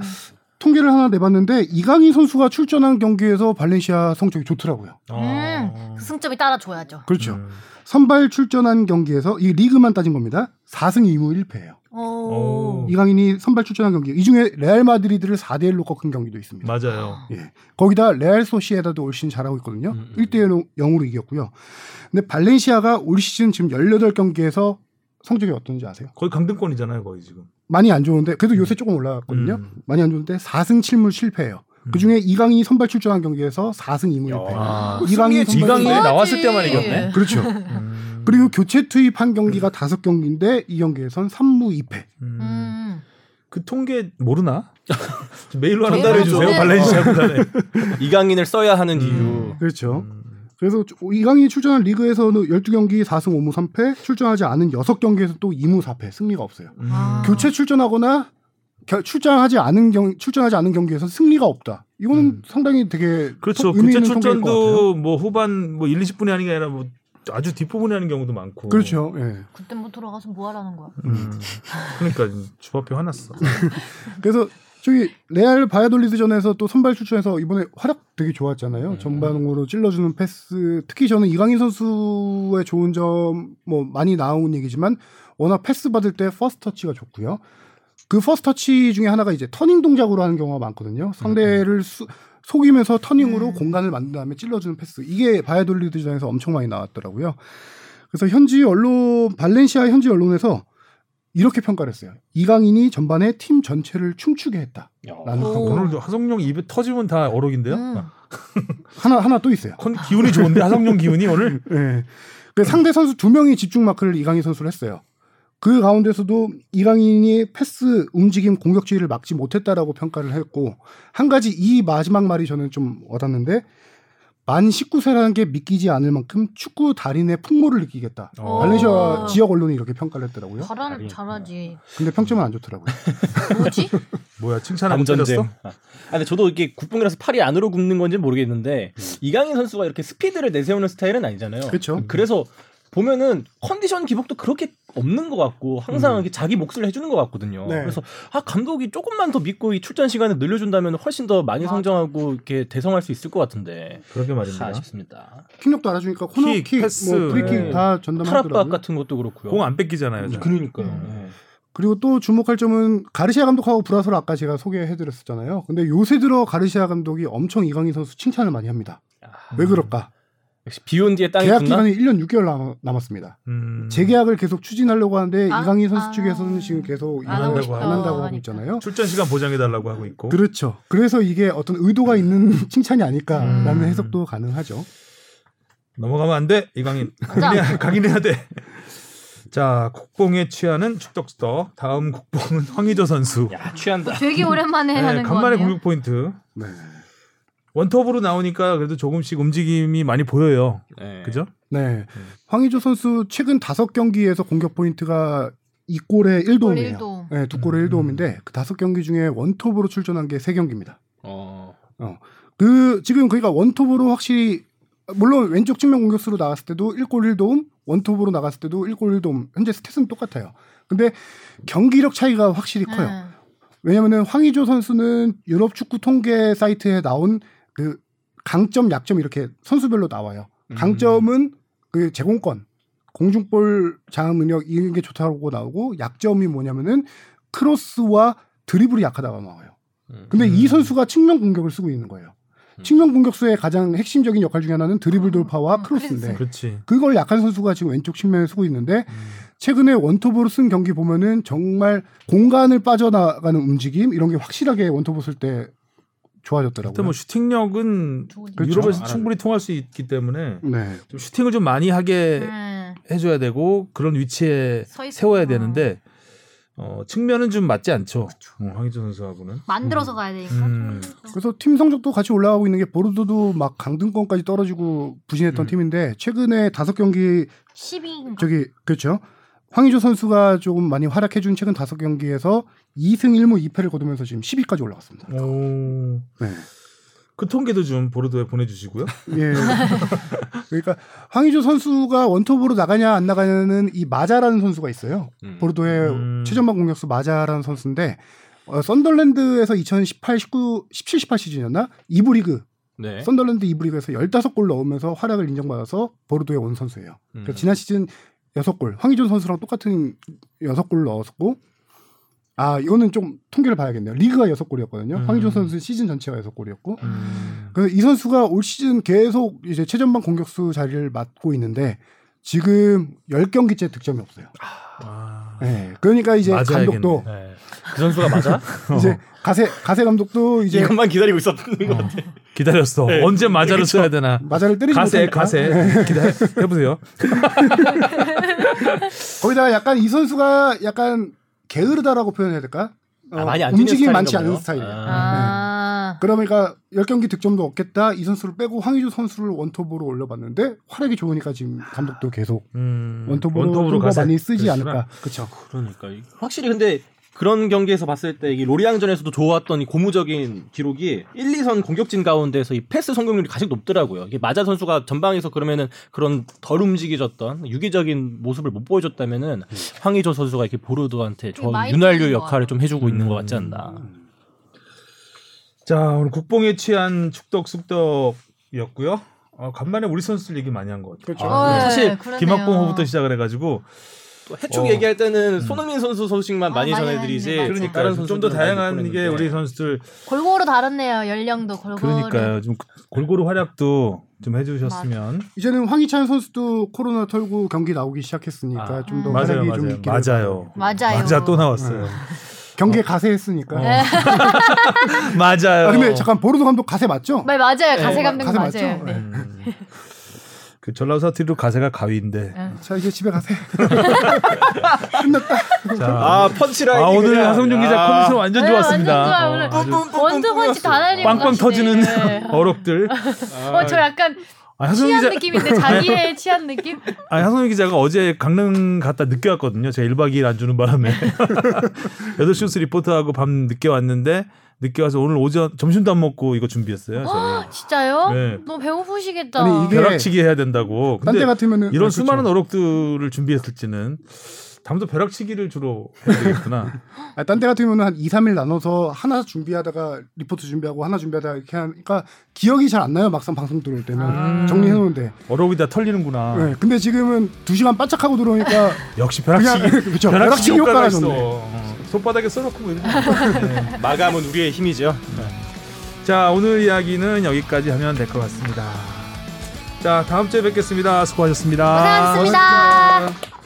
통계를 하나 내봤는데 이강인 선수가 출전한 경기에서 발렌시아 성적이 좋더라고요. 어. 그 승점이 따라줘야죠. 그렇죠. 음. 선발 출전한 경기에서 이 리그만 따진 겁니다. 4승 2무 1패예요. 오. 오. 이강인이 선발 출전한 경기 이 중에 레알 마드리드를 4대 1로 꺾은 경기도 있습니다. 맞아요. 예. 거기다 레알 소시에다도 올 시즌 잘하고 있거든요. 음, 음. 1대 0으로 이겼고요. 근데 발렌시아가 올 시즌 지금 18경기에서 성적이 어떤지 아세요? 거의 강등권이잖아요, 거의 지금. 많이 안 좋은데 그래도 요새 조금 올라갔거든요. 음. 많이 안 좋은데 4승 7무 칠패예요. 그 중에 이강인이 선발 출전한 경기에서 4승 2무 1패. 아, 이강인 선발- 나왔을 때만. 이겼네. 그렇죠. 음. 그리고 교체 투입한 경기가 다섯 경기인데 이 경기에선 3무 2패. 음. 음. 그 통계 모르나? [LAUGHS] 메일로 하나 메일로 전달해 주세요. 좀- 발렌시아 구단에. [LAUGHS] 이강인을 써야 하는 음. 이유. 그렇죠. 음. 그래서 이강인이 출전한 리그에서는 12경기 4승 5무 3패, 출전하지 않은 6경기에서 또 2무 4패, 승리가 없어요. 음. 아. 교체 출전하거나 겨- 출전하지 않은 경 출전하지 않은 경기에서 승리가 없다. 이거는 음. 상당히 되게 그렇죠. 의미 교체. 출전도 뭐 후반 뭐 1, 20분이 하는 게 아니라 뭐 아주 뒷부분에 하는 경우도 많고. 그렇죠. 예. 그때 뭐 들어가서 뭐 하라는 거야? 음. 그러니까 주바페 화났어. [LAUGHS] 그래서 저기 레알 바야돌리드전에서 또 선발 출전해서 이번에 활약 되게 좋았잖아요. 음. 전방으로 찔러주는 패스. 특히 저는 이강인 선수의 좋은 점 뭐 많이 나온 얘기지만 워낙 패스 받을 때 first touch가 좋고요. 그 first touch 중에 하나가 이제 turning 동작으로 하는 경우가 많거든요. 상대를 수- 속이면서 turning으로 음. 공간을 만든 다음에 찔러주는 패스. 이게 바야돌리드전에서 엄청 많이 나왔더라고요. 그래서 현지 언론 발렌시아 현지 언론에서 이렇게 평가를 했어요. 이강인이 전반에 팀 전체를 춤추게 했다. 라는 오. 평가. 오늘 하성룡 입에 터지면 다 어록인데요. 음. [LAUGHS] 하나 하나 또 있어요. 컨 기운이 좋은데 하성룡 기운이 오늘. 예. [LAUGHS] 그 상대 선수 두 명이 집중 마크를 이강인 선수를 했어요. 그 가운데서도 이강인이 패스 움직임 공격주의를 막지 못했다라고 평가를 했고 한 가지 이 마지막 말이 저는 좀 와닿는데 만 19세라는 게 믿기지 않을 만큼 축구 달인의 풍모를 느끼겠다. 어. 발렌시아 지역 언론이 이렇게 평가를 했더라고요. 잘한. 잘하지. 근데 평점은 안 좋더라고요. 뭐지? [LAUGHS] 뭐야 칭찬하고 반전쟁. 때렸어? 아, 근데 저도 이게 국뽕이라서 팔이 안으로 굽는 건지 는 모르겠는데 이강인 선수가 이렇게 스피드를 내세우는 스타일은 아니잖아요. 그렇죠. 그래서 보면은 컨디션 기복도 그렇게 없는 것 같고 항상 음. 이렇게 자기 몫을 해주는 것 같거든요. 네. 그래서 아 감독이 조금만 더 믿고 이 출전 시간을 늘려준다면 훨씬 더 많이 맞아. 성장하고 이렇게 대성할 수 있을 것 같은데 그러게 말입니다. 아쉽습니다. 킥력도 알아주니까 코너 킥, 킥, 패스, 뭐 프리킥 네. 다 전담하더라고요. 같은 것도 그렇고요. 공 안 뺏기잖아요. 잘. 그러니까요. 음. 네. 그리고 또 주목할 점은 가르시아 감독하고 불화설 아까 제가 소개해드렸었잖아요. 근데 요새 들어 가르시아 감독이 엄청 이강인 선수 칭찬을 많이 합니다. 아, 왜 그럴까? 역시 비온 뒤에 땅이 계약? 기간이 1년 6개월 남, 남았습니다. 음. 재계약을 계속 추진하려고 하는데 아, 이강인 선수 아. 측에서는 지금 계속 안 하고 이강인 싶어 안 한다고 하고. 있잖아요. 출전 시간 보장해 달라고 하고 있고. 그렇죠. 그래서 이게 어떤 의도가 있는 [LAUGHS] 칭찬이 아닐까라는 음. 해석도 가능하죠. 넘어가면 안 돼. 이강인. [LAUGHS] 강인해야, 강인해야 돼. 자, 국뽕에 취하는 축덕쑥덕. 다음 국뽕은 황의조 선수. 야 취한다. 되게 오랜만에 네, 하는 거 간만에. 공격 포인트. 네. 원톱으로 나오니까 그래도 조금씩 움직임이 많이 보여요. 네. 그죠? 네. 황의조 선수 최근 다섯 경기에서 공격 포인트가 2골에 1도움이에요. 일도. 네, 두 골에 음. 1도움인데 그 다섯 경기 중에 원톱으로 출전한 게 세 경기입니다. 어. 그 지금 그러니까 원톱으로 확실히 물론 왼쪽 측면 공격수로 나갔을 때도 1골 1도움, 원톱으로 나갔을 때도 1골 1도움. 현재 스탯은 똑같아요. 근데 경기력 차이가 확실히 커요. 응. 왜냐면은 황의조 선수는 유럽 축구 통계 사이트에 나온 그 강점, 약점 이렇게 선수별로 나와요. 강점은 그 제공권, 공중볼 장악 능력 이런 게 좋다고 나오고 약점이 뭐냐면은 크로스와 드리블이 약하다고 나와요. 근데 음. 이 선수가 측면 공격을 쓰고 있는 거예요. 측면 공격수의 가장 핵심적인 역할 중에 하나는 드리블 돌파와 음, 크로스인데 그렇지. 그걸 약한 선수가 지금 왼쪽 측면에 쓰고 있는데 음. 최근에 원톱으로 쓴 경기 보면은 정말 공간을 빠져나가는 움직임 이런 게 확실하게 원톱으로 쓸때 좋아졌더라고요. 하여튼 뭐 슈팅력은 그렇죠. 유럽에서. 충분히 통할 수 있기 때문에 네. 좀 슈팅을 좀 많이 하게 응. 해줘야 되고 그런 위치에 세워야 어. 되는데 어, 측면은 좀 맞지 않죠. 어, 황희조 선수하고는. 만들어서 가야 되니까. 음. 그래서 팀 성적도 같이 올라가고 있는 게 보르도도 막 강등권까지 떨어지고 부진했던 음. 팀인데 최근에 다섯 경기 12. 저기 그렇죠. 황의조 선수가 조금 많이 활약해준 최근 다섯 경기에서 2승 1무 2패를 거두면서 지금 10위까지 올라갔습니다. 오. 네. 그 통계도 좀 보르도에 보내주시고요. 예. 그러니까 황의조 선수가 원톱으로 나가냐 안 나가냐는 이 마자라는 선수가 있어요. 음. 보르도의 음. 최전방 공격수 마자라는 선수인데 어, 썬덜랜드에서 2018, 19, 17, 18 시즌이었나? 이부 리그 네. 썬덜랜드 이부 리그에서 15골 넣으면서 활약을 인정받아서 보르도에 온 선수예요. 음. 지난 시즌 6골, 황의조 선수랑 똑같은 6골 넣었고 아, 이거는 좀 통계를 봐야겠네요. 리그가 6골이었거든요. 음. 황의조 선수 시즌 전체가 6골이었고 음. 그래서 이 선수가 올 시즌 계속 이제 최전방 공격수 자리를 맡고 있는데 지금 10경기째 득점이 없어요. 아. 네. 그러니까 이제. 감독도 네. 그 선수가 맞아? [LAUGHS] 이제 가세 가세 감독도 이제 이것만 기다리고 있었던 것 같아. 기다렸어. 네. 언제 마자를 써야 되나. 마자를 때리지 가세 못하니까. 가세 기다려 해보세요. [LAUGHS] 거기다가 약간 이 선수가 약간 게으르다라고 표현해야 될까? 어, 아, 많이 움직임이 많지 않은. 스타일이에요. 아. 그러니까 10경기 득점도 없겠다. 이 선수를 빼고 황의조 선수를 원톱으로 올려봤는데 활약이 좋으니까 지금 감독도 계속 음. 원톱으로, 원톱으로. 많이 쓰지 그러시구나. 않을까. 그렇죠. 그러니까 이- 확실히 근데 그런 경기에서 봤을 때 이 로리앙전에서도 좋았던 이 고무적인 기록이 1, 2선 공격진 가운데서 이 패스 성공률이 가장 높더라고요. 이게 마자 선수가 전방에서 그러면은 그런 덜 움직여졌던 유기적인 모습을 못 보여줬다면은 황의조 선수가 이렇게 보르도한테 저 윤활유 역할을 좀 해주고 있는 음. 것 같지 않나. 자 오늘 국뽕에 취한 축덕 쑥덕이었고요. 어, 간만에 우리 선수들 얘기 많이 한 것 같아요. 그렇죠. 아, 어, 사실 그러네요. 김학봉호부터 시작을 해가지고 또 해축 어. 얘기할 때는 손흥민 선수 소식만 아, 많이 전해드리지. 맞아. 그러니까 다른 좀더 선수들은 많이 다양한 못게 보냈는데. 우리 선수들 골고루 다르네요. 연령도 골고루. 그러니까요. 좀 골고루 활약도 좀 해주셨으면 이제는 황희찬 선수도 코로나 털고 경기 나오기 시작했으니까 아. 좀더 맞아요, 활약이 맞아요, 좀 있기를 맞아요, 맞아요. 맞아 또 나왔어요. 경기에 가세했으니까. 네. [LAUGHS] 맞아요. 아, 근데 잠깐 보르도 감독 가세 맞죠? 말 맞아요. 가세 네, 감독 가세 맞아요. 맞죠? 네. 음. 그 전라도 사투리로 가세가 가위인데. 자 이제 집에 가세. [LAUGHS] 끝났다. 자, 아 펀치라인. 아, 오늘 하성준 기자 컨디션 완전 네, 좋았습니다. 완전 좋아요, 오늘. 아주 원투펀치 다 날리고 빵빵. 터지는 네. [LAUGHS] 어록들. 어, 저 약간 아, 취한 기자, 느낌인데 자기의 [LAUGHS] 취한 느낌? 아, 하성준 기자가 어제 강릉 갔다 늦게 왔거든요. 제가 1박 2일 안 주는 바람에. [LAUGHS] 8시 뉴스 리포터하고 밤 늦게 왔는데 늦게 와서 오늘 오전 점심도 안 먹고 이거 준비했어요. 저희. 진짜요? 네. 너무 배고프시겠다. 아니, 이게- 벼락치기 해야 된다고. 딴데 근데 같으면은 이런 아, 그렇죠. 수많은 어록들을 준비했을지는 다음부터 벼락치기를 주로 해야 되겠구나. 아, 딴데 같으면 한 2, 3일 나눠서 하나 준비하다가 리포트 준비하고 하나 준비하다가 이렇게 하니까 기억이 잘 안 나요. 막상 방송 들어올 때는 아. 정리해 놓는데. 어록이 다 털리는구나. 네, 근데 지금은 2시간 바짝하고 들어오니까 [LAUGHS] 역시 그냥 [LAUGHS] 벼락치기. 그렇죠. 벼락치기 벼락치기 효과가 있어. 좋네. 어, 손바닥에 써놓고 뭐 이런. 거. [LAUGHS] 네. 마감은 우리의 힘이죠. 자 오늘 이야기는 여기까지 하면 될 것 같습니다. 자 다음 주에 뵙겠습니다. 수고하셨습니다. 고생하셨습니다.